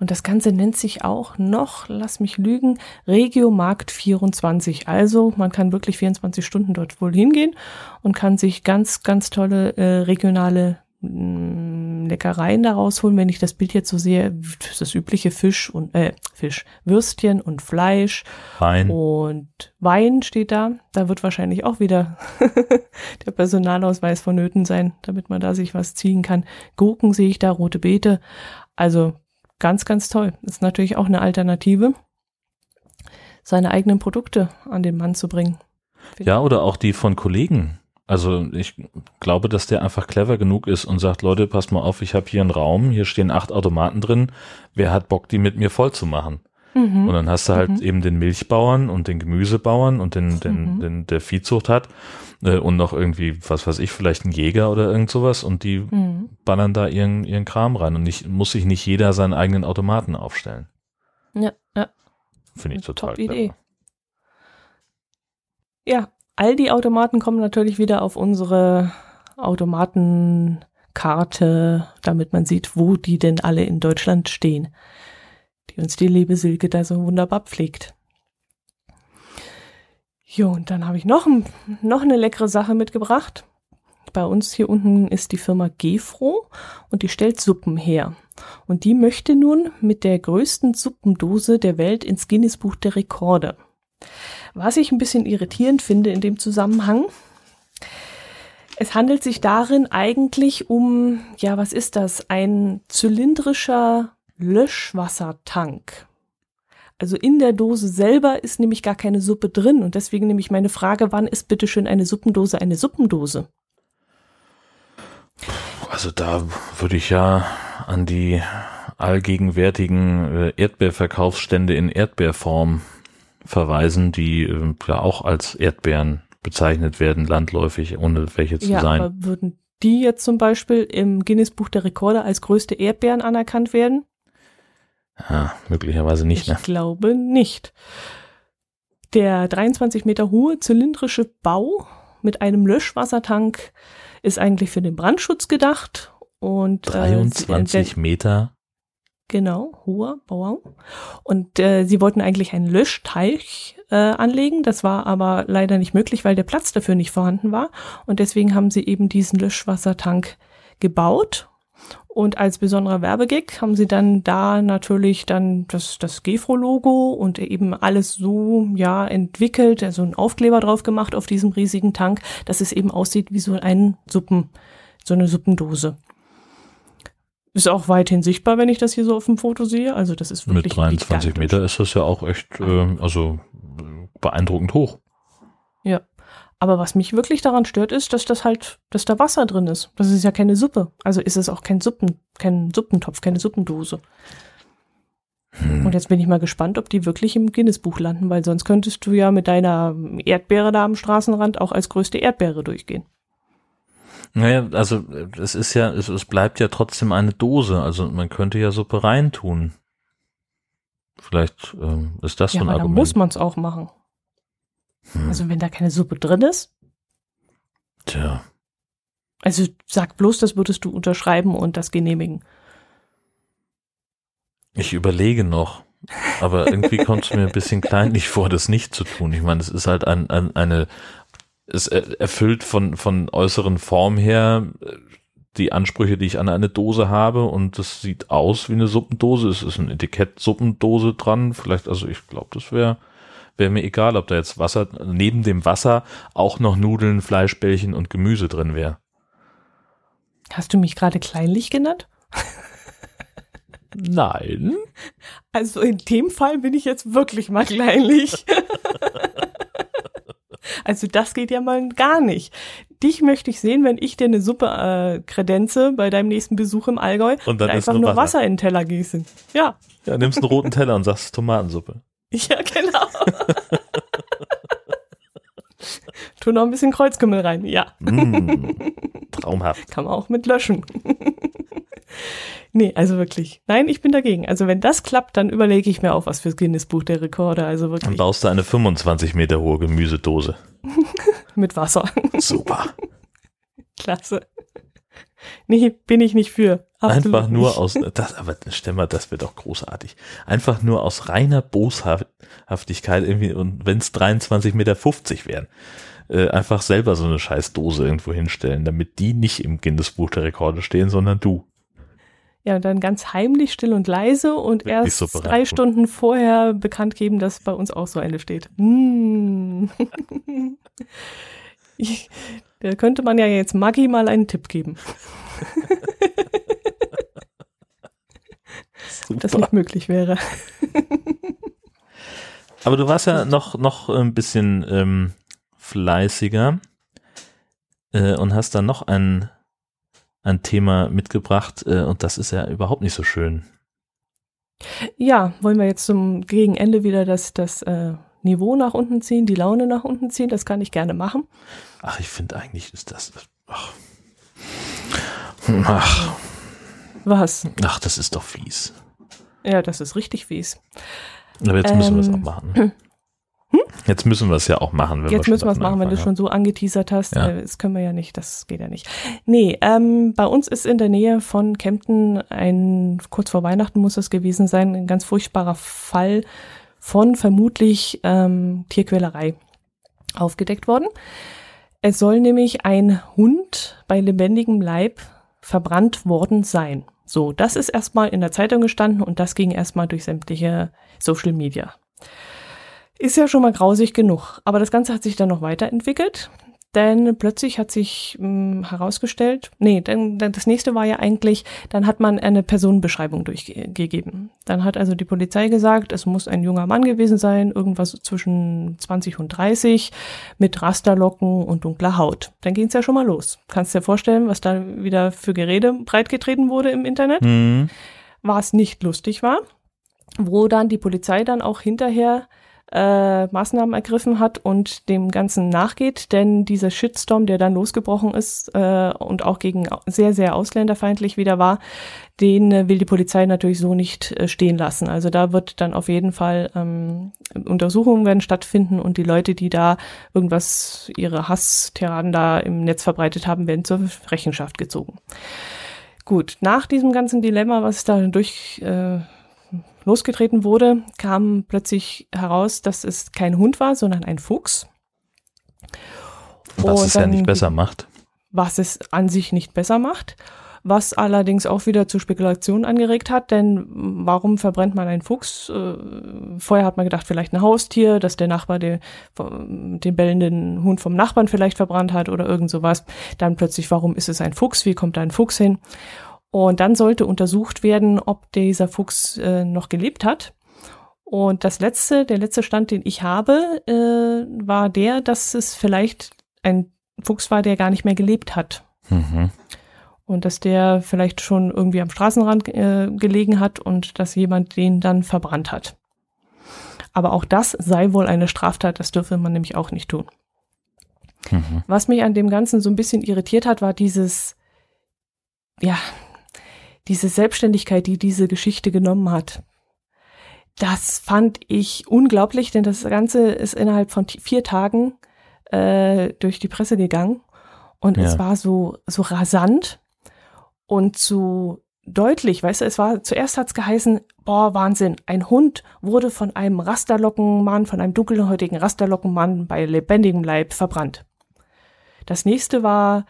A: Und das Ganze nennt sich auch noch, lass mich lügen, Regiomarkt 24. Also man kann wirklich 24 Stunden dort wohl hingehen und kann sich ganz, ganz tolle äh, regionale mh, Leckereien daraus holen. Wenn ich das Bild jetzt so sehe, das übliche Fisch und äh, Fisch, Würstchen und Fleisch
B: Wein.
A: und Wein steht da. Da wird wahrscheinlich auch wieder *laughs* der Personalausweis vonnöten sein, damit man da sich was ziehen kann. Gurken sehe ich da, rote Beete. Also ganz, ganz toll. Ist natürlich auch eine Alternative, seine eigenen Produkte an den Mann zu bringen.
B: Ja, oder auch die von Kollegen. Also ich glaube, dass der einfach clever genug ist und sagt, Leute, passt mal auf, ich habe hier einen Raum, hier stehen acht Automaten drin, wer hat Bock, die mit mir voll zu machen?
A: Mhm.
B: Und dann hast du halt
A: Mhm.
B: eben den Milchbauern und den Gemüsebauern und den, den,
A: Mhm.
B: den der Viehzucht hat äh, und noch irgendwie, was weiß ich, vielleicht ein Jäger oder irgend sowas und die
A: Mhm.
B: ballern da ihren, ihren Kram rein und nicht, muss sich nicht jeder seinen eigenen Automaten aufstellen.
A: Ja, ja.
B: Finde ich total
A: Top-Idee.
B: clever.
A: Ja, all die Automaten kommen natürlich wieder auf unsere Automatenkarte, damit man sieht, wo die denn alle in Deutschland stehen, die uns die liebe Silke da so wunderbar pflegt. Jo, und dann habe ich noch, noch eine leckere Sache mitgebracht. Bei uns hier unten ist die Firma Gefro und die stellt Suppen her. Und die möchte nun mit der größten Suppendose der Welt ins Guinness-Buch der Rekorde. Was ich ein bisschen irritierend finde in dem Zusammenhang, Es handelt sich darin eigentlich um, ja, was ist das? Ein zylindrischer Löschwassertank. Also in der Dose selber ist nämlich gar keine Suppe drin und deswegen nämlich meine Frage, wann ist bitte schön eine Suppendose eine Suppendose?
B: Also da würde ich ja an die allgegenwärtigen äh, Erdbeerverkaufsstände in Erdbeerform verweisen, die äh, ja auch als Erdbeeren bezeichnet werden, landläufig, ohne welche zu
A: ja,
B: sein.
A: Aber würden die jetzt zum Beispiel im Guinness Buch der Rekorde als größte Erdbeeren anerkannt werden?
B: Ja, möglicherweise nicht.
A: Ich
B: Ne?
A: glaube nicht. Der 23 Meter hohe zylindrische Bau mit einem Löschwassertank ist eigentlich für den Brandschutz gedacht und
B: 23
A: äh,
B: Meter.
A: Genau, hoher Bauer. Und äh, sie wollten eigentlich einen Löschteich äh, anlegen. Das war aber leider nicht möglich, weil der Platz dafür nicht vorhanden war. Und deswegen haben sie eben diesen Löschwassertank gebaut. Und als besonderer Werbegag haben sie dann da natürlich dann das, das Gefro-Logo und eben alles so, ja, entwickelt, also einen Aufkleber drauf gemacht auf diesem riesigen Tank, dass es eben aussieht wie so ein Suppen, so eine Suppendose. Ist auch weithin sichtbar, wenn ich das hier so auf dem Foto sehe. Also das ist wirklich
B: Mit 23
A: gigantisch.
B: Meter ist das ja auch echt, äh, also äh, beeindruckend hoch.
A: Ja. Aber was mich wirklich daran stört, ist, dass das halt, dass da Wasser drin ist. Das ist ja keine Suppe. Also ist es auch kein Suppen, kein Suppentopf, keine Suppendose.
B: Hm.
A: Und jetzt bin ich mal gespannt, ob die wirklich im Guinness-Buch landen, weil sonst könntest du ja mit deiner Erdbeere da am Straßenrand auch als größte Erdbeere durchgehen.
B: Naja, also es ist ja, es, es bleibt ja trotzdem eine Dose. Also man könnte ja Suppe reintun. Vielleicht ähm, ist das
A: ja,
B: so ein
A: aber
B: Argument.
A: muss man es auch machen.
B: Hm.
A: Also wenn da keine Suppe drin ist,
B: Tja.
A: also sag bloß, das würdest du unterschreiben und das genehmigen.
B: Ich überlege noch, aber irgendwie *laughs* kommt es mir ein bisschen kleinlich vor, das nicht zu tun. Ich meine, es ist halt ein, ein, eine, es er- erfüllt von, von äußeren Form her äh, die Ansprüche, die ich an eine Dose habe und das sieht aus wie eine Suppendose. Es ist ein Etikett Suppendose dran. Vielleicht, also ich glaube, das wäre wäre mir egal, ob da jetzt Wasser, neben dem Wasser auch noch Nudeln, Fleischbällchen und Gemüse drin wäre.
A: Hast du mich gerade kleinlich genannt? *laughs*
B: Nein.
A: Also in dem Fall bin ich jetzt wirklich mal kleinlich. *laughs* also das geht ja mal gar nicht. Dich möchte ich sehen, wenn ich dir eine Suppe äh, kredenze bei deinem nächsten Besuch im Allgäu
B: Und dann ist
A: einfach
B: nur
A: nur
B: Wasser.
A: Wasser in den Teller gießen. Ja,
B: Ja, nimmst einen roten Teller und sagst Tomatensuppe. *laughs*
A: ja genau. Tu noch ein bisschen Kreuzkümmel rein. Ja,
B: Mm, traumhaft.
A: kann man auch mit löschen. nee, also wirklich. Nein, ich bin dagegen. Also wenn das klappt, dann überlege ich mir auch was fürs Guinness Buch der Rekorde. Also
B: Dann
A: wirklich
B: baust du eine 25 Meter hohe Gemüsedose. *laughs*
A: mit Wasser.
B: Super.
A: Klasse. Nee, bin ich nicht für. Absolut
B: Einfach nur aus, *laughs* das, aber stell mal, das wird doch großartig. Einfach nur aus reiner Boshaftigkeit irgendwie, und wenn es 23,50 Meter wären, äh, einfach selber so eine scheiß Dose irgendwo hinstellen, damit die nicht im Guinness-Buch der Rekorde stehen, sondern du.
A: Ja, und dann ganz heimlich, still und leise und
B: Wirklich
A: erst
B: so
A: drei Stunden vorher bekannt geben, dass bei uns auch so eine steht. *laughs* Mm. da könnte man ja jetzt Maggi mal einen Tipp geben, ob das
B: Super.
A: nicht möglich wäre. *laughs*
B: Aber du warst ja noch, noch ein bisschen ähm, fleißiger äh, und hast dann noch ein, ein Thema mitgebracht äh, und das ist ja überhaupt nicht so schön.
A: Ja, wollen wir jetzt zum Gegenende wieder das, das äh, Niveau nach unten ziehen, die Laune nach unten ziehen? Das kann ich gerne machen.
B: Ach, ich finde eigentlich ist das. Ach. Ach,
A: Was?
B: ach, das ist doch fies.
A: Ja, das ist richtig fies.
B: Aber jetzt müssen wir es
A: Ähm,
B: auch machen. Jetzt müssen wir es ja auch machen. Wenn
A: Jetzt
B: wir
A: müssen wir es machen, wenn du schon so angeteasert hast.
B: Ja.
A: Äh, Das können wir ja nicht, das geht ja nicht. Nee, ähm, bei uns ist in der Nähe von Kempten ein, kurz vor Weihnachten muss das gewesen sein, ein ganz furchtbarer Fall von vermutlich ähm, Tierquälerei aufgedeckt worden. Es soll nämlich ein Hund bei lebendigem Leib verbrannt worden sein. So, das ist erstmal in der Zeitung gestanden und das ging erstmal durch sämtliche Social Media. Ist ja schon mal grausig genug. Aber das Ganze hat sich dann noch weiterentwickelt. Denn plötzlich hat sich mh, hm, herausgestellt, nee, denn, denn das nächste war ja eigentlich, dann hat man eine Personenbeschreibung durchgegeben. Dann hat also die Polizei gesagt, es muss ein junger Mann gewesen sein, irgendwas zwischen 20 und 30, mit Rasterlocken und dunkler Haut. Dann ging es ja schon mal los. Kannst dir vorstellen, was da wieder für Gerede breitgetreten wurde im Internet? Mhm. Was nicht lustig war, wo dann die Polizei dann auch hinterher äh, Maßnahmen ergriffen hat und dem Ganzen nachgeht, denn dieser Shitstorm, der dann losgebrochen ist äh, und auch gegen sehr, sehr ausländerfeindlich wieder war, den äh, will die Polizei natürlich so nicht äh, stehen lassen. Also da wird dann auf jeden Fall ähm, Untersuchungen werden stattfinden und die Leute, die da irgendwas, ihre Hasstiraden da im Netz verbreitet haben, werden zur Rechenschaft gezogen. Gut, nach diesem ganzen Dilemma, was da durch äh, losgetreten wurde, kam plötzlich heraus, dass es kein Hund war, sondern ein Fuchs.
B: Was Und es ja nicht besser macht.
A: Was es an sich nicht besser macht. Was allerdings auch wieder zu Spekulationen angeregt hat, denn warum verbrennt man einen Fuchs? Äh, vorher hat man gedacht, vielleicht ein Haustier, dass der Nachbar den, den bellenden Hund vom Nachbarn vielleicht verbrannt hat oder irgend sowas. Dann plötzlich, warum ist es ein Fuchs? Wie kommt da ein Fuchs hin? Und dann sollte untersucht werden, ob dieser Fuchs äh, noch gelebt hat. Und das letzte, der letzte Stand, den ich habe, äh, war der, dass es vielleicht ein Fuchs war, der gar nicht mehr gelebt hat. Mhm. Und dass der vielleicht schon irgendwie am Straßenrand äh, gelegen hat und dass jemand den dann verbrannt hat. Aber auch das sei wohl eine Straftat, das dürfe man nämlich auch nicht tun. Mhm. Was mich an dem Ganzen so ein bisschen irritiert hat, war dieses, ja, diese Selbstständigkeit, die diese Geschichte genommen hat. Das fand ich unglaublich, denn das Ganze ist innerhalb von vier Tagen äh, durch die Presse gegangen und ja. es war so so rasant und so deutlich, weißt du, es war zuerst hat's geheißen, boah Wahnsinn, ein Hund wurde von einem Rasterlockenmann, von einem dunkelhäutigen Rasterlockenmann bei lebendigem Leib verbrannt. Das nächste war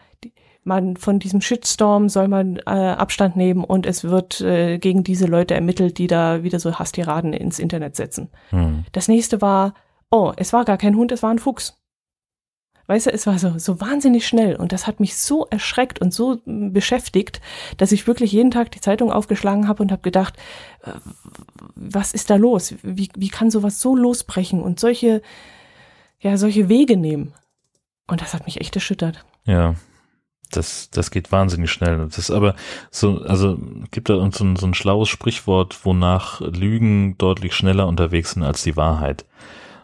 A: man von diesem Shitstorm soll man äh, Abstand nehmen und es wird äh, gegen diese Leute ermittelt, die da wieder so Hasstiraden ins Internet setzen. Hm. Das nächste war, oh, es war gar kein Hund, es war ein Fuchs. Weißt du, es war so, so wahnsinnig schnell und das hat mich so erschreckt und so beschäftigt, dass ich wirklich jeden Tag die Zeitung aufgeschlagen habe und habe gedacht, äh, was ist da los? Wie, wie kann sowas so losbrechen und solche, ja, solche Wege nehmen? Und das hat mich echt erschüttert.
B: Ja, das, das geht wahnsinnig schnell. Das ist aber so, also gibt da uns so ein, so ein schlaues Sprichwort, wonach Lügen deutlich schneller unterwegs sind als die Wahrheit.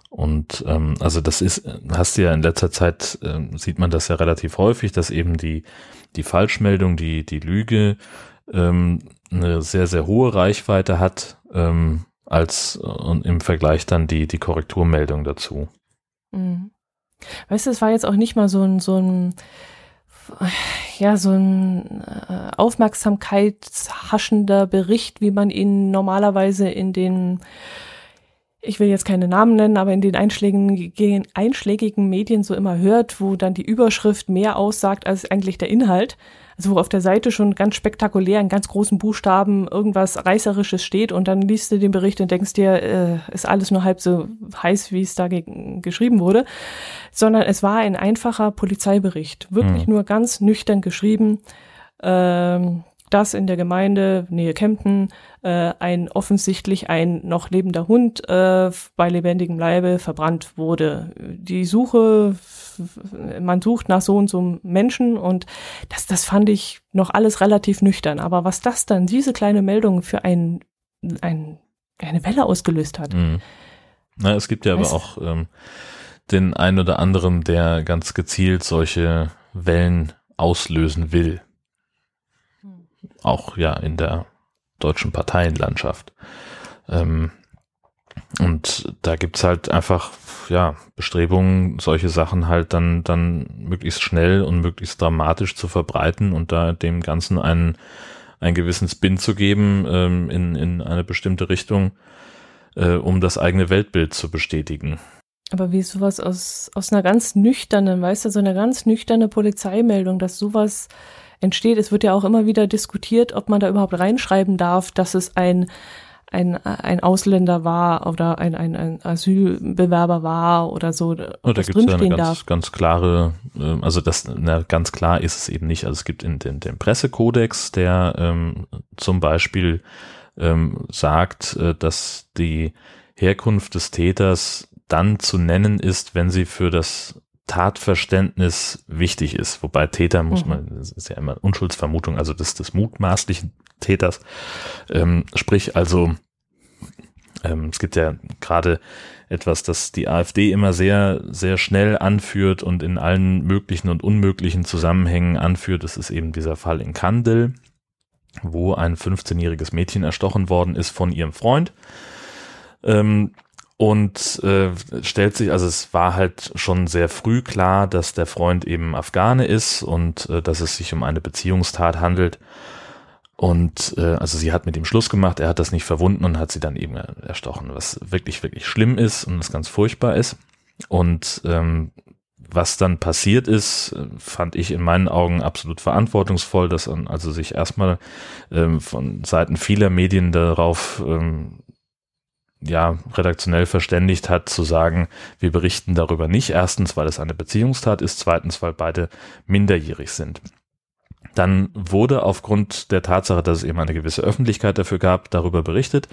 B: Und ähm, also das ist, hast du ja in letzter Zeit, äh, sieht man das ja relativ häufig, dass eben die, die Falschmeldung, die, die Lüge ähm, eine sehr, sehr hohe Reichweite hat, ähm, als und im Vergleich dann die, die Korrekturmeldung dazu.
A: Mhm. Weißt du, es war jetzt auch nicht mal so ein, so ein ja, so ein äh, aufmerksamkeitshaschender Bericht, wie man ihn normalerweise in den, ich will jetzt keine Namen nennen, aber in den einschlägigen, einschlägigen Medien so immer hört, wo dann die Überschrift mehr aussagt als eigentlich der Inhalt also wo auf der Seite schon ganz spektakulär in ganz großen Buchstaben irgendwas Reißerisches steht und dann liest du den Bericht und denkst dir, äh, ist alles nur halb so heiß, wie es da ge geschrieben wurde, sondern es war ein einfacher Polizeibericht, wirklich mhm. nur ganz nüchtern geschrieben. Ähm, dass in der Gemeinde Nähe Kempten äh, ein offensichtlich ein noch lebender Hund äh, bei lebendigem Leibe verbrannt wurde. Die Suche, man sucht nach so und so Menschen und das, das fand ich noch alles relativ nüchtern. Aber was das dann, diese kleine Meldung für ein, ein, eine Welle ausgelöst hat. Mhm.
B: Na, es gibt ja aber auch ähm, den einen oder anderen, der ganz gezielt solche Wellen auslösen will auch ja in der deutschen Parteienlandschaft. Ähm, und da gibt's halt einfach, ja, Bestrebungen, solche Sachen halt dann, dann möglichst schnell und möglichst dramatisch zu verbreiten und da dem Ganzen einen, einen gewissen Spin zu geben ähm, in, in eine bestimmte Richtung, äh, um das eigene Weltbild zu bestätigen.
A: Aber wie sowas aus, aus einer ganz nüchternen, weißt du, so eine ganz nüchterne Polizeimeldung, dass sowas entsteht. Es wird ja auch immer wieder diskutiert, ob man da überhaupt reinschreiben darf, dass es ein ein, ein Ausländer war oder ein, ein, ein Asylbewerber war oder so.
B: Und da gibt es ja eine ganz, darf. ganz klare, ähm, also das na, ganz klar ist es eben nicht. Also es gibt in den, den Pressekodex, der ähm, zum Beispiel ähm, sagt, äh, dass die Herkunft des Täters dann zu nennen ist, wenn sie für das Tatverständnis wichtig ist. Wobei Täter muss mhm. man, das ist ja immer Unschuldsvermutung, also des, des mutmaßlichen Täters. Ähm, sprich also, ähm, es gibt ja gerade etwas, das die AfD immer sehr, sehr schnell anführt und in allen möglichen und unmöglichen Zusammenhängen anführt. Das ist eben dieser Fall in Kandel, wo ein 15-jähriges Mädchen erstochen worden ist von ihrem Freund. Ähm, und äh, stellt sich, also es war halt schon sehr früh klar, dass der Freund eben Afghane ist und äh, dass es sich um eine Beziehungstat handelt. Und äh, also sie hat mit ihm Schluss gemacht, er hat das nicht verwunden und hat sie dann eben erstochen, was wirklich, wirklich schlimm ist und was ganz furchtbar ist. Und ähm, was dann passiert ist, fand ich in meinen Augen absolut verantwortungsvoll, dass also sich erstmal ähm, von Seiten vieler Medien darauf ähm, ja, redaktionell verständigt hat, zu sagen, wir berichten darüber nicht. Erstens, weil es eine Beziehungstat ist. Zweitens, weil beide minderjährig sind. Dann wurde aufgrund der Tatsache, dass es eben eine gewisse Öffentlichkeit dafür gab, darüber berichtet.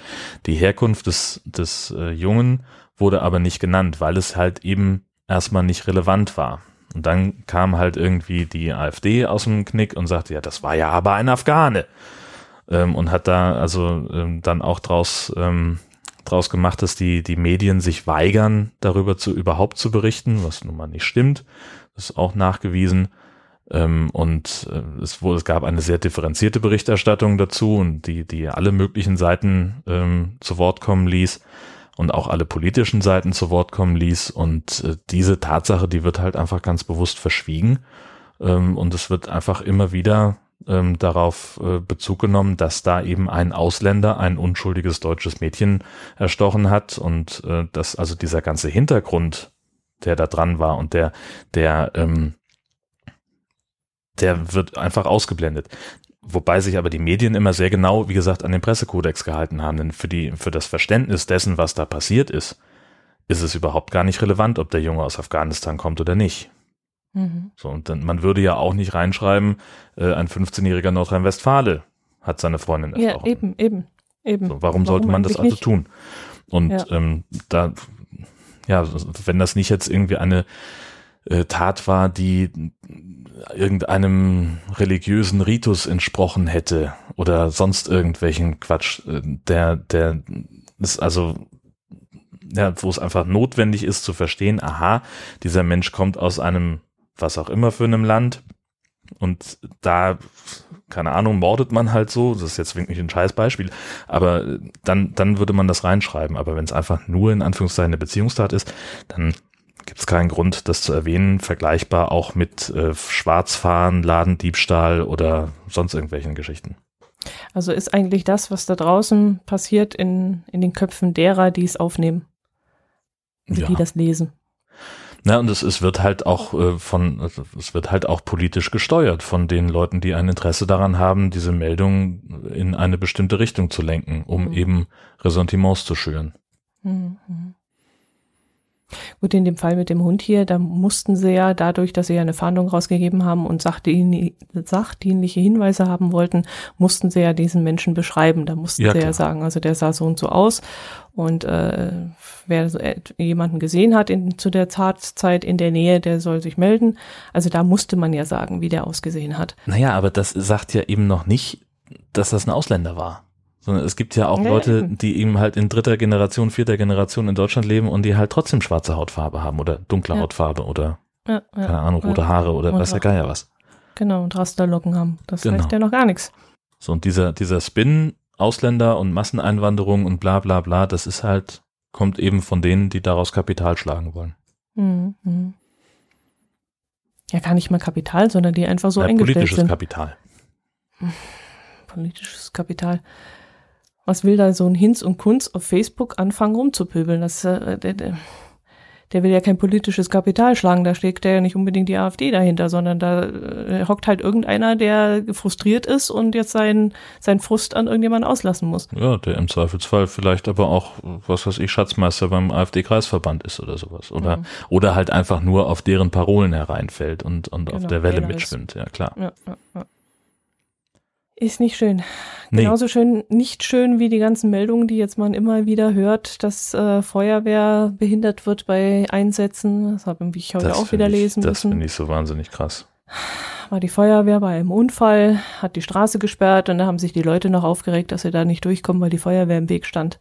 B: Die Herkunft des, des äh, Jungen wurde aber nicht genannt, weil es halt eben erstmal nicht relevant war. Und dann kam halt irgendwie die AfD aus dem Knick und sagte, ja, das war ja aber ein Afghane. Ähm, und hat da also ähm, dann auch draus ähm, draus gemacht, dass die, die Medien sich weigern, darüber zu überhaupt zu berichten, was nun mal nicht stimmt. Das ist auch nachgewiesen. Ähm, und äh, es, wurde, es gab eine sehr differenzierte Berichterstattung dazu und die, die alle möglichen Seiten ähm, zu Wort kommen ließ und auch alle politischen Seiten zu Wort kommen ließ. Und äh, diese Tatsache, die wird halt einfach ganz bewusst verschwiegen. Ähm, und es wird einfach immer wieder ähm, darauf äh, Bezug genommen, dass da eben ein Ausländer ein unschuldiges deutsches Mädchen erstochen hat und äh, dass also dieser ganze Hintergrund, der da dran war und der, der, ähm, der wird einfach ausgeblendet. Wobei sich aber die Medien immer sehr genau, wie gesagt, an den Pressekodex gehalten haben. Denn für die, für das Verständnis dessen, was da passiert ist, ist es überhaupt gar nicht relevant, ob der Junge aus Afghanistan kommt oder nicht. Mhm. So, und dann, man würde ja auch nicht reinschreiben, äh, ein 15-jähriger Nordrhein-Westfale hat seine Freundin
A: erstochen. Ja, eben, eben, eben.
B: So, warum, warum sollte man das also nicht? tun? Und ja. ähm, da, ja, wenn das nicht jetzt irgendwie eine äh, Tat war, die irgendeinem religiösen Ritus entsprochen hätte oder sonst irgendwelchen Quatsch, äh, der, der ist also ja, wo es einfach notwendig ist zu verstehen, aha, dieser Mensch kommt aus einem was auch immer für einem Land. Und da, keine Ahnung, mordet man halt so. Das ist jetzt wirklich ein scheiß Beispiel. Aber dann, dann würde man das reinschreiben. Aber wenn es einfach nur in Anführungszeichen eine Beziehungstat ist, dann gibt es keinen Grund, das zu erwähnen. Vergleichbar auch mit äh, Schwarzfahren, Ladendiebstahl oder sonst irgendwelchen Geschichten.
A: Also ist eigentlich das, was da draußen passiert, in, in den Köpfen derer, die es aufnehmen, ja. die das lesen.
B: Na, und es, es wird halt auch äh, von, es wird halt auch politisch gesteuert von den Leuten, die ein Interesse daran haben, diese Meldung in eine bestimmte Richtung zu lenken, um mhm. eben Ressentiments zu schüren. Mhm.
A: Gut, in dem Fall mit dem Hund hier, da mussten sie ja dadurch, dass sie ja eine Fahndung rausgegeben haben und sachdienliche Hinweise haben wollten, mussten sie ja diesen Menschen beschreiben. Da mussten ja, sie klar. ja sagen, also der sah so und so aus. Und äh, wer so, äh, jemanden gesehen hat in, zu der Tatzeit in der Nähe, der soll sich melden. Also da musste man ja sagen, wie der ausgesehen hat.
B: Naja, aber das sagt ja eben noch nicht, dass das ein Ausländer war sondern es gibt ja auch ja, Leute, die eben halt in dritter Generation, vierter Generation in Deutschland leben und die halt trotzdem schwarze Hautfarbe haben oder dunkle ja. Hautfarbe oder ja, keine Ahnung, rote Haare oder weiß der Geier was.
A: Genau, und Rasterlocken haben. Das genau. heißt ja noch gar nichts.
B: So, und dieser, dieser Spin, Ausländer und Masseneinwanderung und bla bla bla, das ist halt, kommt eben von denen, die daraus Kapital schlagen wollen. Mhm. mhm.
A: Ja, gar nicht mal Kapital, sondern die einfach so ja, eingestellt
B: politisches
A: sind.
B: Kapital.
A: Politisches Kapital. Was will da so ein Hinz und Kunz auf Facebook anfangen rumzupöbeln? Das, äh, der, der, der will ja kein politisches Kapital schlagen, da steckt ja nicht unbedingt die AfD dahinter, sondern da äh, hockt halt irgendeiner, der frustriert ist und jetzt seinen sein Frust an irgendjemanden auslassen muss.
B: Ja, der im Zweifelsfall vielleicht aber auch, was weiß ich, Schatzmeister beim AfD-Kreisverband ist oder sowas. Oder, mhm. oder halt einfach nur auf deren Parolen hereinfällt und, und genau, auf der Welle mitschwimmt, ja klar. Ja, ja, ja.
A: Ist nicht schön. Nee. Genauso schön, nicht schön wie die ganzen Meldungen, die jetzt man immer wieder hört, dass äh, Feuerwehr behindert wird bei Einsätzen. Das habe ich heute das auch wieder
B: ich,
A: lesen
B: das
A: müssen.
B: Das finde ich so wahnsinnig krass.
A: War die Feuerwehr bei einem Unfall, hat die Straße gesperrt und da haben sich die Leute noch aufgeregt, dass sie da nicht durchkommen, weil die Feuerwehr im Weg stand.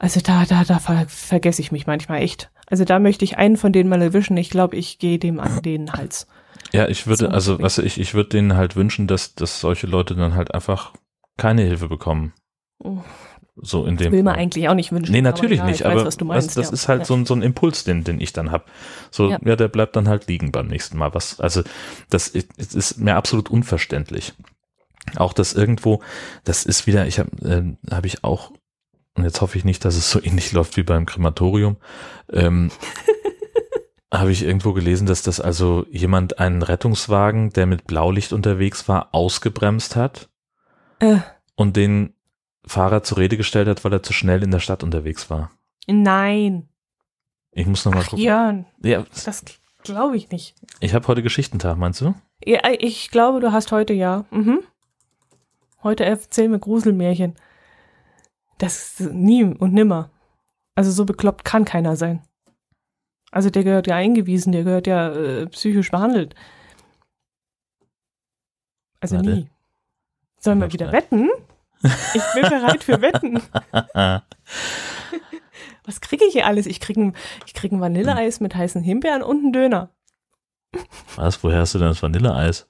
A: Also da, da, da ver vergesse ich mich manchmal echt. Also da möchte ich einen von denen mal erwischen. Ich glaube, ich gehe dem an den Hals.
B: Ja, ich würde, also was ich, ich würde denen halt wünschen, dass, dass solche Leute dann halt einfach keine Hilfe bekommen. Oh. So in dem. Das
A: will man eigentlich auch nicht wünschen.
B: Nee, natürlich aber, ja, nicht, aber weiß, meinst, das, das ja. ist halt ja. so, ein, so ein Impuls, den, den ich dann habe. So, ja. ja. der bleibt dann halt liegen beim nächsten Mal. Was, also, das ist, ist mir absolut unverständlich. Auch das irgendwo, das ist wieder, ich habe äh, hab ich auch, und jetzt hoffe ich nicht, dass es so ähnlich *laughs* läuft wie beim Krematorium, ähm, *laughs* habe ich irgendwo gelesen, dass das also jemand einen Rettungswagen, der mit Blaulicht unterwegs war, ausgebremst hat äh. und den Fahrer zur Rede gestellt hat, weil er zu schnell in der Stadt unterwegs war.
A: Nein.
B: Ich muss noch mal Ach, gucken.
A: Jörn, ja, das glaube ich nicht.
B: Ich habe heute Geschichtentag, meinst du?
A: Ja, ich glaube, du hast heute ja. Mhm. Heute erzählen wir Gruselmärchen. Das ist nie und nimmer. Also so bekloppt kann keiner sein. Also der gehört ja eingewiesen, der gehört ja äh, psychisch behandelt. Also Warte. nie. Sollen wir wieder wetten? Ich bin bereit für Wetten. *laughs* Was kriege ich hier alles? Ich kriege ein, ich krieg ein Vanilleeis mit heißen Himbeeren und einen Döner.
B: Was? Woher hast du denn das Vanilleeis?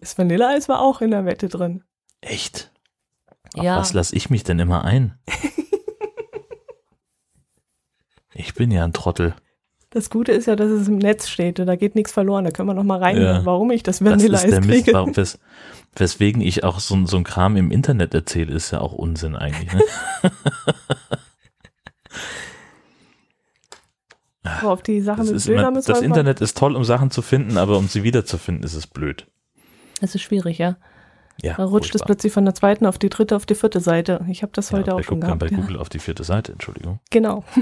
A: Das Vanilleeis war auch in der Wette drin.
B: Echt? Auf ja. was lasse ich mich denn immer ein? *laughs* ich bin ja ein Trottel.
A: Das Gute ist ja, dass es im Netz steht. Da geht nichts verloren. Da können wir noch mal rein, ja. warum ich das Vanilleeis das kriege. Mist,
B: wes, weswegen ich auch so, so ein Kram im Internet erzähle, ist ja auch Unsinn eigentlich. Ne? *laughs*
A: aber auf die Sache
B: mit Döner müssen Das Internet ist toll, um Sachen zu finden, aber um sie wiederzufinden, ist es blöd.
A: Das ist schwierig, ja. Ja, da rutscht es plötzlich von der zweiten auf die dritte, auf die vierte Seite. Ich habe das ja, heute auch schon gehabt.
B: Bei Google auf die vierte Seite, Entschuldigung.
A: Genau. *laughs*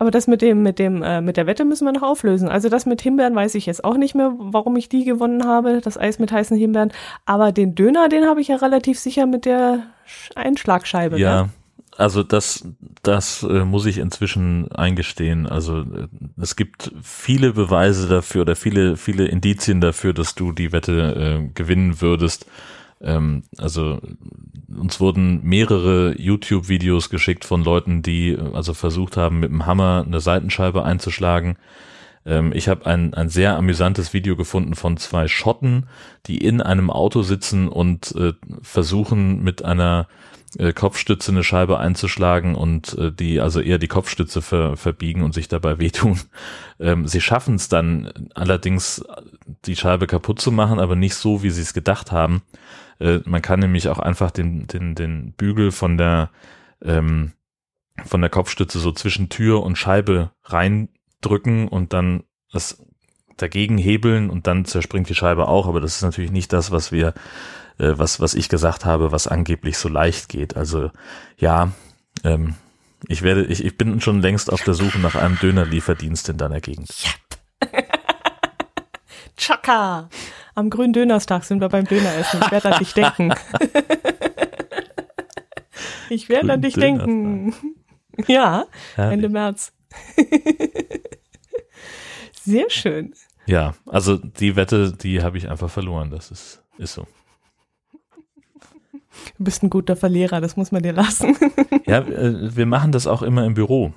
A: Aber das mit dem, mit dem, äh, mit der Wette müssen wir noch auflösen. Also das mit Himbeeren weiß ich jetzt auch nicht mehr, warum ich die gewonnen habe, das Eis mit heißen Himbeeren. Aber den Döner, den habe ich ja relativ sicher mit der Einschlagscheibe.
B: Ja, ne? also das, das äh, muss ich inzwischen eingestehen. Also äh, es gibt viele Beweise dafür oder viele, viele Indizien dafür, dass du die Wette äh, gewinnen würdest. Ähm, also uns wurden mehrere YouTube-Videos geschickt von Leuten, die also versucht haben, mit dem Hammer eine Seitenscheibe einzuschlagen. Ähm, ich habe ein, ein sehr amüsantes Video gefunden von zwei Schotten, die in einem Auto sitzen und äh, versuchen mit einer äh, Kopfstütze eine Scheibe einzuschlagen und äh, die also eher die Kopfstütze ver, verbiegen und sich dabei wehtun. *laughs* Ähm, sie schaffen es dann allerdings, die Scheibe kaputt zu machen, aber nicht so, wie sie es gedacht haben. Äh, man kann nämlich auch einfach den, den, den Bügel von der, ähm, von der Kopfstütze so zwischen Tür und Scheibe reindrücken und dann das dagegen hebeln und dann zerspringt die Scheibe auch, aber das ist natürlich nicht das, was wir, äh, was, was ich gesagt habe, was angeblich so leicht geht. Also ja, ähm, ich werde, ich, ich bin schon längst auf der Suche nach einem Dönerlieferdienst in deiner Gegend.
A: Yep. *laughs* Chaka! Am grünen Dönerstag sind wir beim Döneressen. Ich werde an dich denken. *laughs* ich werde an dich denken. Ja, Herrlich. Ende März. *laughs* Sehr schön.
B: Ja, also die Wette, die habe ich einfach verloren. Das ist, ist so.
A: Du bist ein guter Verlierer, das muss man dir lassen.
B: ja, äh, wir machen das auch immer im Büro.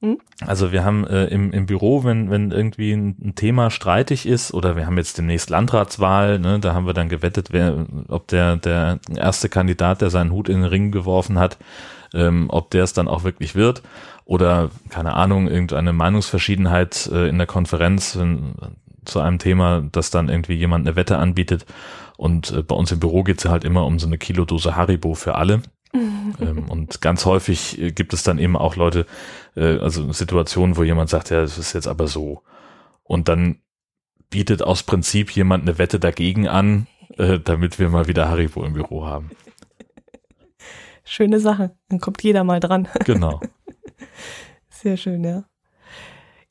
B: Hm? Also wir haben äh, im, im Büro, wenn, wenn irgendwie ein, ein, Thema streitig ist oder wir haben jetzt demnächst Landratswahl, ne, da haben wir dann gewettet, wer, ob der, der erste Kandidat, der seinen Hut in den Ring geworfen hat, ähm, ob der es dann auch wirklich wird oder keine Ahnung, irgendeine Meinungsverschiedenheit äh, in der Konferenz in, zu einem Thema, dass dann irgendwie jemand eine Wette anbietet und äh, bei uns im Büro geht's ja halt immer um so eine Kilodose Haribo für alle. *laughs* ähm, und ganz häufig äh, gibt es dann eben auch Leute, äh, also Situationen, wo jemand sagt, ja, das ist jetzt aber so. Und dann bietet aus Prinzip jemand eine Wette dagegen an, äh, damit wir mal wieder Haribo im Büro haben. *laughs*
A: Schöne Sache. Dann kommt jeder mal dran. *laughs*
B: Genau.
A: Sehr schön, ja.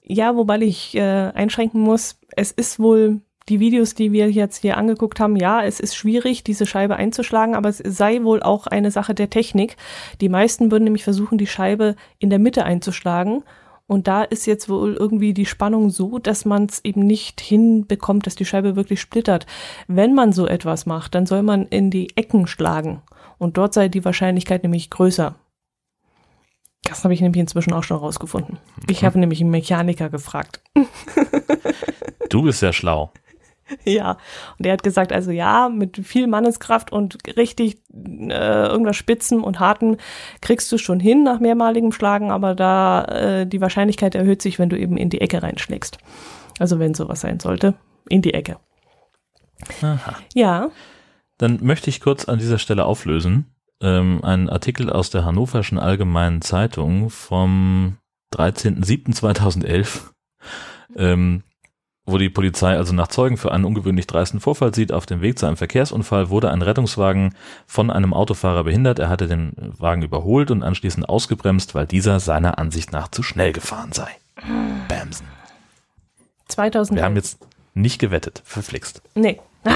A: Ja, wobei ich äh, einschränken muss, es ist wohl die Videos, die wir jetzt hier angeguckt haben, ja, es ist schwierig, diese Scheibe einzuschlagen, aber es sei wohl auch eine Sache der Technik. Die meisten würden nämlich versuchen, die Scheibe in der Mitte einzuschlagen. Und da ist jetzt wohl irgendwie die Spannung so, dass man es eben nicht hinbekommt, dass die Scheibe wirklich splittert. Wenn man so etwas macht, dann soll man in die Ecken schlagen. Und dort sei die Wahrscheinlichkeit nämlich größer. Das habe ich nämlich inzwischen auch schon rausgefunden. Ich habe nämlich einen Mechaniker gefragt.
B: Du bist ja schlau. *laughs*
A: Ja, und er hat gesagt, also ja, mit viel Manneskraft und richtig äh, irgendwas Spitzen und Harten kriegst du schon hin nach mehrmaligem Schlagen, aber da äh, die Wahrscheinlichkeit erhöht sich, wenn du eben in die Ecke reinschlägst. Also wenn sowas sein sollte, in die Ecke.
B: Aha.
A: Ja,
B: Dann möchte ich kurz an dieser Stelle auflösen. Ähm, einen Artikel aus der Hannoverschen Allgemeinen Zeitung vom 13.07.2011, ähm, wo die Polizei also nach Zeugen für einen ungewöhnlich dreisten Vorfall sieht. Auf dem Weg zu einem Verkehrsunfall wurde ein Rettungswagen von einem Autofahrer behindert. Er hatte den Wagen überholt und anschließend ausgebremst, weil dieser seiner Ansicht nach zu schnell gefahren sei. Bamsen.
A: 2000.
B: Wir haben jetzt nicht gewettet, verflixt.
A: Nee. Ah,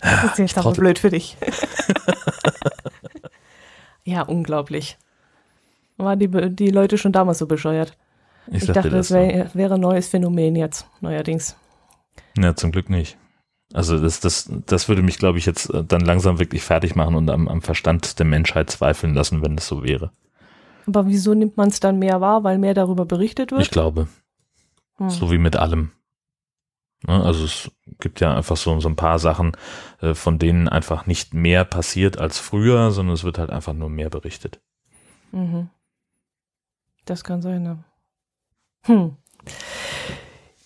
A: das ist jetzt aber blöd für dich. *laughs* ja, unglaublich. War die, die Leute schon damals so bescheuert?
B: Ich,
A: Ich, dachte,
B: das.
A: das wär, wäre ein neues Phänomen jetzt, neuerdings.
B: Ja, zum Glück nicht. Also das, das, das würde mich, glaube ich, jetzt äh, dann langsam wirklich fertig machen und am, am Verstand der Menschheit zweifeln lassen, wenn es so wäre.
A: Aber wieso nimmt man es dann mehr wahr? Weil mehr darüber berichtet wird?
B: Ich glaube,
A: Hm.
B: so wie mit allem. Ne, Also es gibt ja einfach so, so ein paar Sachen, äh, von denen einfach nicht mehr passiert als früher, sondern es wird halt einfach nur mehr berichtet.
A: Mhm. Das kann sein, ja. Hm.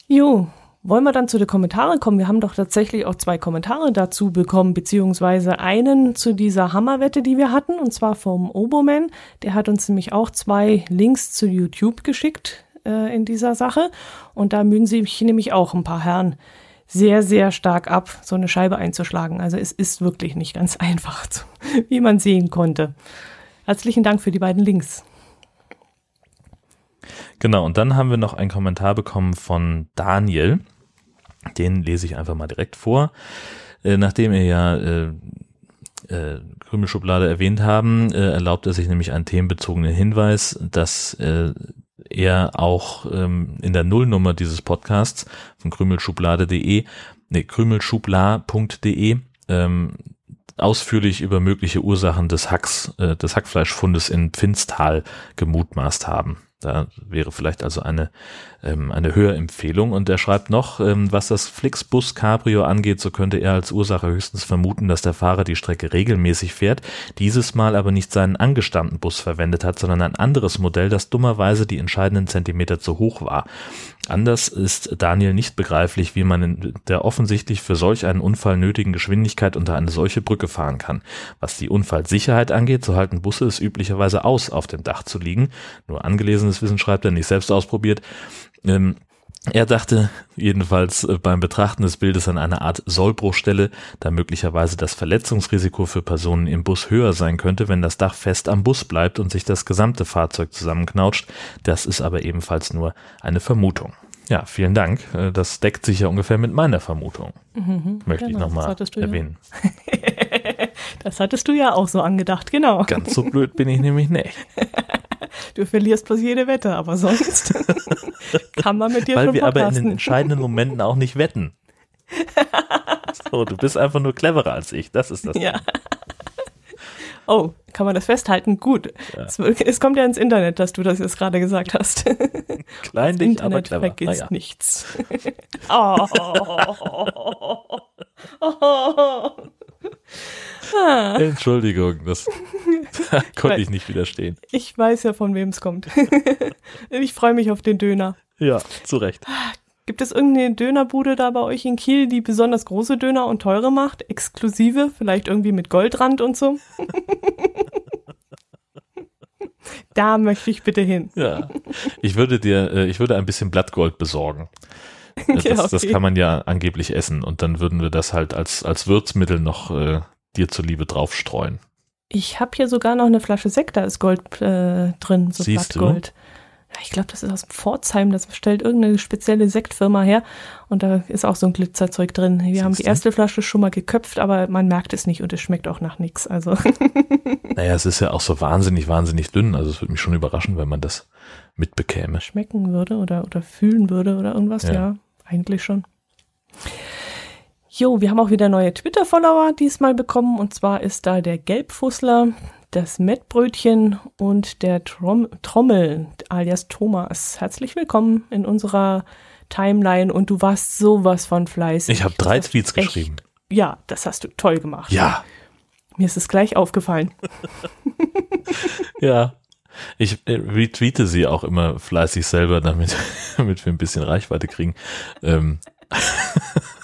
A: Jo, wollen wir dann zu den Kommentaren kommen? Wir haben doch tatsächlich auch zwei Kommentare dazu bekommen, beziehungsweise einen zu dieser Hammerwette, die wir hatten, und zwar vom Oboman. Der hat uns nämlich auch zwei Links zu YouTube geschickt äh, in dieser Sache. Und da mühen sich nämlich auch ein paar Herren sehr, sehr stark ab, so eine Scheibe einzuschlagen. Also es ist wirklich nicht ganz *laughs* einfach, wie man sehen konnte. Herzlichen Dank für die beiden Links.
B: Genau, und dann haben wir noch einen Kommentar bekommen von Daniel. Den lese ich einfach mal direkt vor. Äh, nachdem wir ja äh, äh, Krümelschublade erwähnt haben, äh, erlaubt er sich nämlich einen themenbezogenen Hinweis, dass äh, er auch ähm, in der Nullnummer dieses Podcasts von krümelschublade.de, nee, krümelschubla.de ähm, ausführlich über mögliche Ursachen des Hacks, äh, des Hackfleischfundes in Pfinstal gemutmaßt haben. Da wäre vielleicht also eine, ähm, eine Hörempfehlung. Und er schreibt noch, ähm, was das Flixbus Cabrio angeht, so könnte er als Ursache höchstens vermuten, dass der Fahrer die Strecke regelmäßig fährt, dieses Mal aber nicht seinen angestammten Bus verwendet hat, sondern ein anderes Modell, das dummerweise die entscheidenden Zentimeter zu hoch war. Anders ist Daniel nicht begreiflich, wie man in der offensichtlich für solch einen Unfall nötigen Geschwindigkeit unter eine solche Brücke fahren kann. Was die Unfallsicherheit angeht, so halten Busse es üblicherweise aus, auf dem Dach zu liegen. Nur angelesenes Wissen schreibt er, nicht selbst ausprobiert. Ähm, er dachte jedenfalls äh, beim Betrachten des Bildes an eine Art Sollbruchstelle, da möglicherweise das Verletzungsrisiko für Personen im Bus höher sein könnte, wenn das Dach fest am Bus bleibt und sich das gesamte Fahrzeug zusammenknautscht. Das ist aber ebenfalls nur eine Vermutung. Ja, vielen Dank. Äh, Das deckt sich ja ungefähr mit meiner Vermutung. Möchte ich
A: genau, das
B: nochmal
A: du ja.
B: erwähnen. *laughs*
A: Das hattest du ja auch so angedacht, genau.
B: Ganz so blöd bin ich nämlich nicht. *laughs* *laughs*
A: Du verlierst bloß jede Wette, aber sonst *laughs* kann man mit dir
B: Weil
A: schon
B: wir aber in den
A: podcasten.
B: entscheidenden Momenten auch nicht wetten. *laughs* So, du bist einfach nur cleverer als ich. Das ist das.
A: Ja. Oh, kann man das festhalten? Gut. Es, es kommt ja ins Internet, dass du das jetzt gerade gesagt hast.
B: Kleinlich, aber
A: Internet
B: clever.
A: vergisst
B: Naja.
A: nichts. oh. Ah,
B: Entschuldigung, das da *laughs* konnte ich nicht widerstehen.
A: ich weiß ja, von wem es kommt. *laughs* ich freue mich auf den Döner.
B: Ja, zu Recht.
A: Gibt es irgendeine Dönerbude da bei euch in Kiel, die besonders große Döner und teure macht? Exklusive? Vielleicht irgendwie mit Goldrand und so? *laughs* Da möchte ich bitte hin.
B: Ja. Ich würde dir, äh, ich würde ein bisschen Blattgold besorgen. Äh, Das,
A: okay.
B: das kann man ja angeblich essen und dann würden wir das halt als, als Würzmittel noch äh, dir zuliebe draufstreuen.
A: Ich habe hier sogar noch eine Flasche Sekt, da ist Gold äh, drin, so
B: Siehst du?
A: Blattgold. Ja, ich glaube, das ist aus Pforzheim, das stellt irgendeine spezielle Sektfirma her und da ist auch so ein Glitzerzeug drin. Wir haben die
B: Siehst du?
A: erste Flasche schon mal geköpft, aber man merkt es nicht und es schmeckt auch nach nichts. Also *laughs*
B: Naja, es ist ja auch so wahnsinnig, wahnsinnig dünn. Also es würde mich schon überraschen, wenn man das mitbekäme.
A: schmecken würde oder, oder fühlen würde oder irgendwas,
B: Ja.
A: ja, eigentlich schon. Jo, wir haben auch wieder neue Twitter-Follower diesmal bekommen und zwar ist da der Gelbfussler, das Mettbrötchen und der Trom Trommel alias Thomas. Herzlich willkommen in unserer Timeline und du warst sowas von fleißig.
B: Ich habe drei
A: Das
B: Tweets geschrieben.
A: Ja, das hast du toll gemacht.
B: Ja,
A: Mir ist es gleich aufgefallen. *laughs*
B: ja. Ich äh, retweete sie auch immer fleißig selber, damit, *laughs* damit wir ein bisschen Reichweite kriegen. Ähm. *laughs*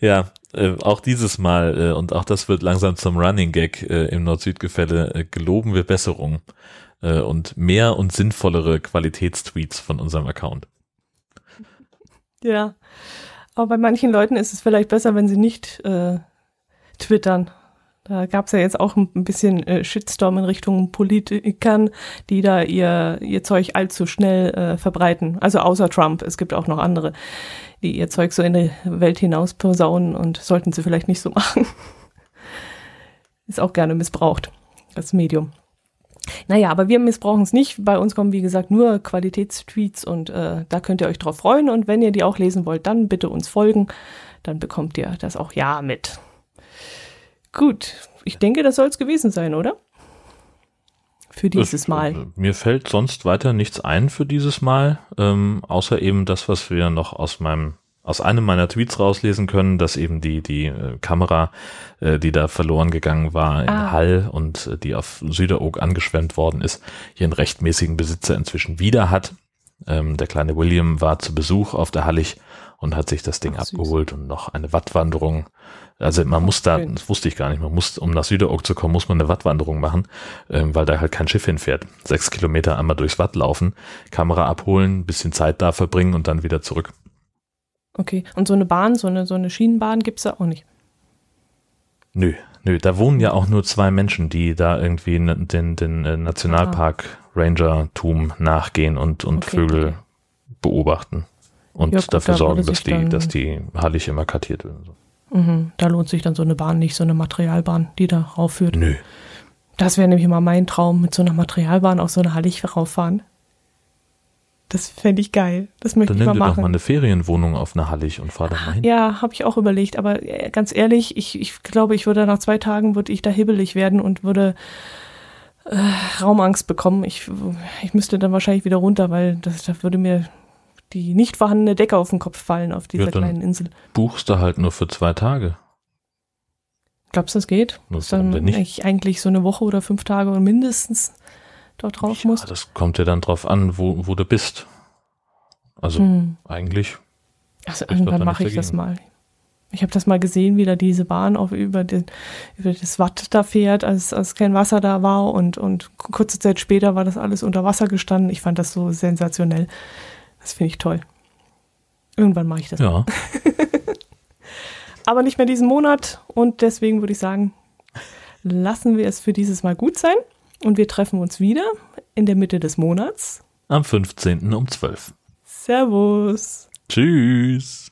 B: ja, äh, auch dieses Mal, äh, und auch das wird langsam zum Running Gag äh, im Nord-Süd-Gefälle, äh, geloben wir Besserung äh, und mehr und sinnvollere Qualitätstweets von unserem Account.
A: Ja. Aber bei manchen Leuten ist es vielleicht besser, wenn sie nicht äh, twittern. Da gab es ja jetzt auch ein bisschen äh, Shitstorm in Richtung Politikern, die da ihr, ihr Zeug allzu schnell äh, verbreiten. Also außer Trump. Es gibt auch noch andere, die ihr Zeug so in die Welt hinaus posaunen und sollten sie vielleicht nicht so *laughs* machen. Ist auch gerne missbraucht, das Medium. Naja, aber wir missbrauchen es nicht. Bei uns kommen, wie gesagt, nur Qualitätstweets und äh, da könnt ihr euch drauf freuen. Und wenn ihr die auch lesen wollt, dann bitte uns folgen. Dann bekommt ihr das auch ja mit. Gut, ich denke, das soll es gewesen sein, oder? Für dieses
B: Es-
A: Mal.
B: Mir fällt sonst weiter nichts ein für dieses Mal, ähm, außer eben das, was wir noch aus meinem aus einem meiner Tweets rauslesen können, dass eben die die äh, Kamera, äh, die da verloren gegangen war in
A: Ah.
B: Hall und äh, die auf Süderoog angeschwemmt worden ist, ihren rechtmäßigen Besitzer inzwischen wieder hat. Ähm, der kleine William war zu Besuch auf der Hallig und hat sich das Ding
A: Ach,
B: abgeholt und noch eine Wattwanderung. Also man muss da,
A: schön.
B: das wusste ich gar nicht, man muss, um nach Süderoog zu kommen, muss man eine Wattwanderung machen, ähm, weil da halt kein Schiff hinfährt. Sechs Kilometer einmal durchs Watt laufen, Kamera abholen, bisschen Zeit da verbringen und dann wieder zurück.
A: Okay. Und so eine Bahn, so eine, so eine Schienenbahn gibt's da auch nicht.
B: Nö, nö, da wohnen ja auch nur zwei Menschen, die da irgendwie n- den, den äh, Nationalpark Ranger-Tum nachgehen und, und
A: Okay,
B: Vögel
A: okay.
B: beobachten. Und
A: Ja, gut,
B: dafür
A: da
B: sorgen, dass die, dass die Hallig immer kartiert wird. und so.
A: Mhm. Da lohnt sich dann so eine Bahn nicht, so eine Materialbahn, die da raufführt.
B: Nö.
A: Das wäre nämlich mal mein Traum, mit so einer Materialbahn auf so eine Hallig rauffahren. Das fände ich geil. Das möchte
B: Dann
A: ich
B: nimm
A: mal
B: dir doch
A: machen.
B: mal eine Ferienwohnung auf einer Hallig und fahr da mal hin.
A: Ja, habe ich auch überlegt, aber äh, ganz ehrlich, ich, ich glaube, ich würde nach zwei Tagen würde ich da hibbelig werden und würde äh, Raumangst bekommen. Ich, ich müsste dann wahrscheinlich wieder runter, weil das, da würde mir die nicht vorhandene Decke auf den Kopf fallen auf dieser
B: Ja,
A: kleinen Insel.
B: Buchst du halt nur für zwei Tage.
A: Glaubst du, das geht? Dass
B: warum
A: dann
B: denn nicht?
A: ich eigentlich so eine Woche oder fünf Tage mindestens dort drauf
B: Ja,
A: muss?
B: das kommt ja dann drauf an, wo, wo du bist. Also
A: Hm.
B: eigentlich,
A: Also irgendwann mache ich das
B: dagegen.
A: mal. Ich habe das mal gesehen, wie da diese Bahn auf über, den, über das Watt da fährt, als, als kein Wasser da war und, und kurze Zeit später war das alles unter Wasser gestanden. Ich fand das so sensationell. Das finde ich toll. Irgendwann mache ich das.
B: ja. *laughs*
A: Aber nicht mehr diesen Monat und deswegen würde ich sagen, lassen wir es für dieses Mal gut sein und wir treffen uns wieder in der Mitte des Monats.
B: Am 15. um 12.
A: Servus.
B: Tschüss.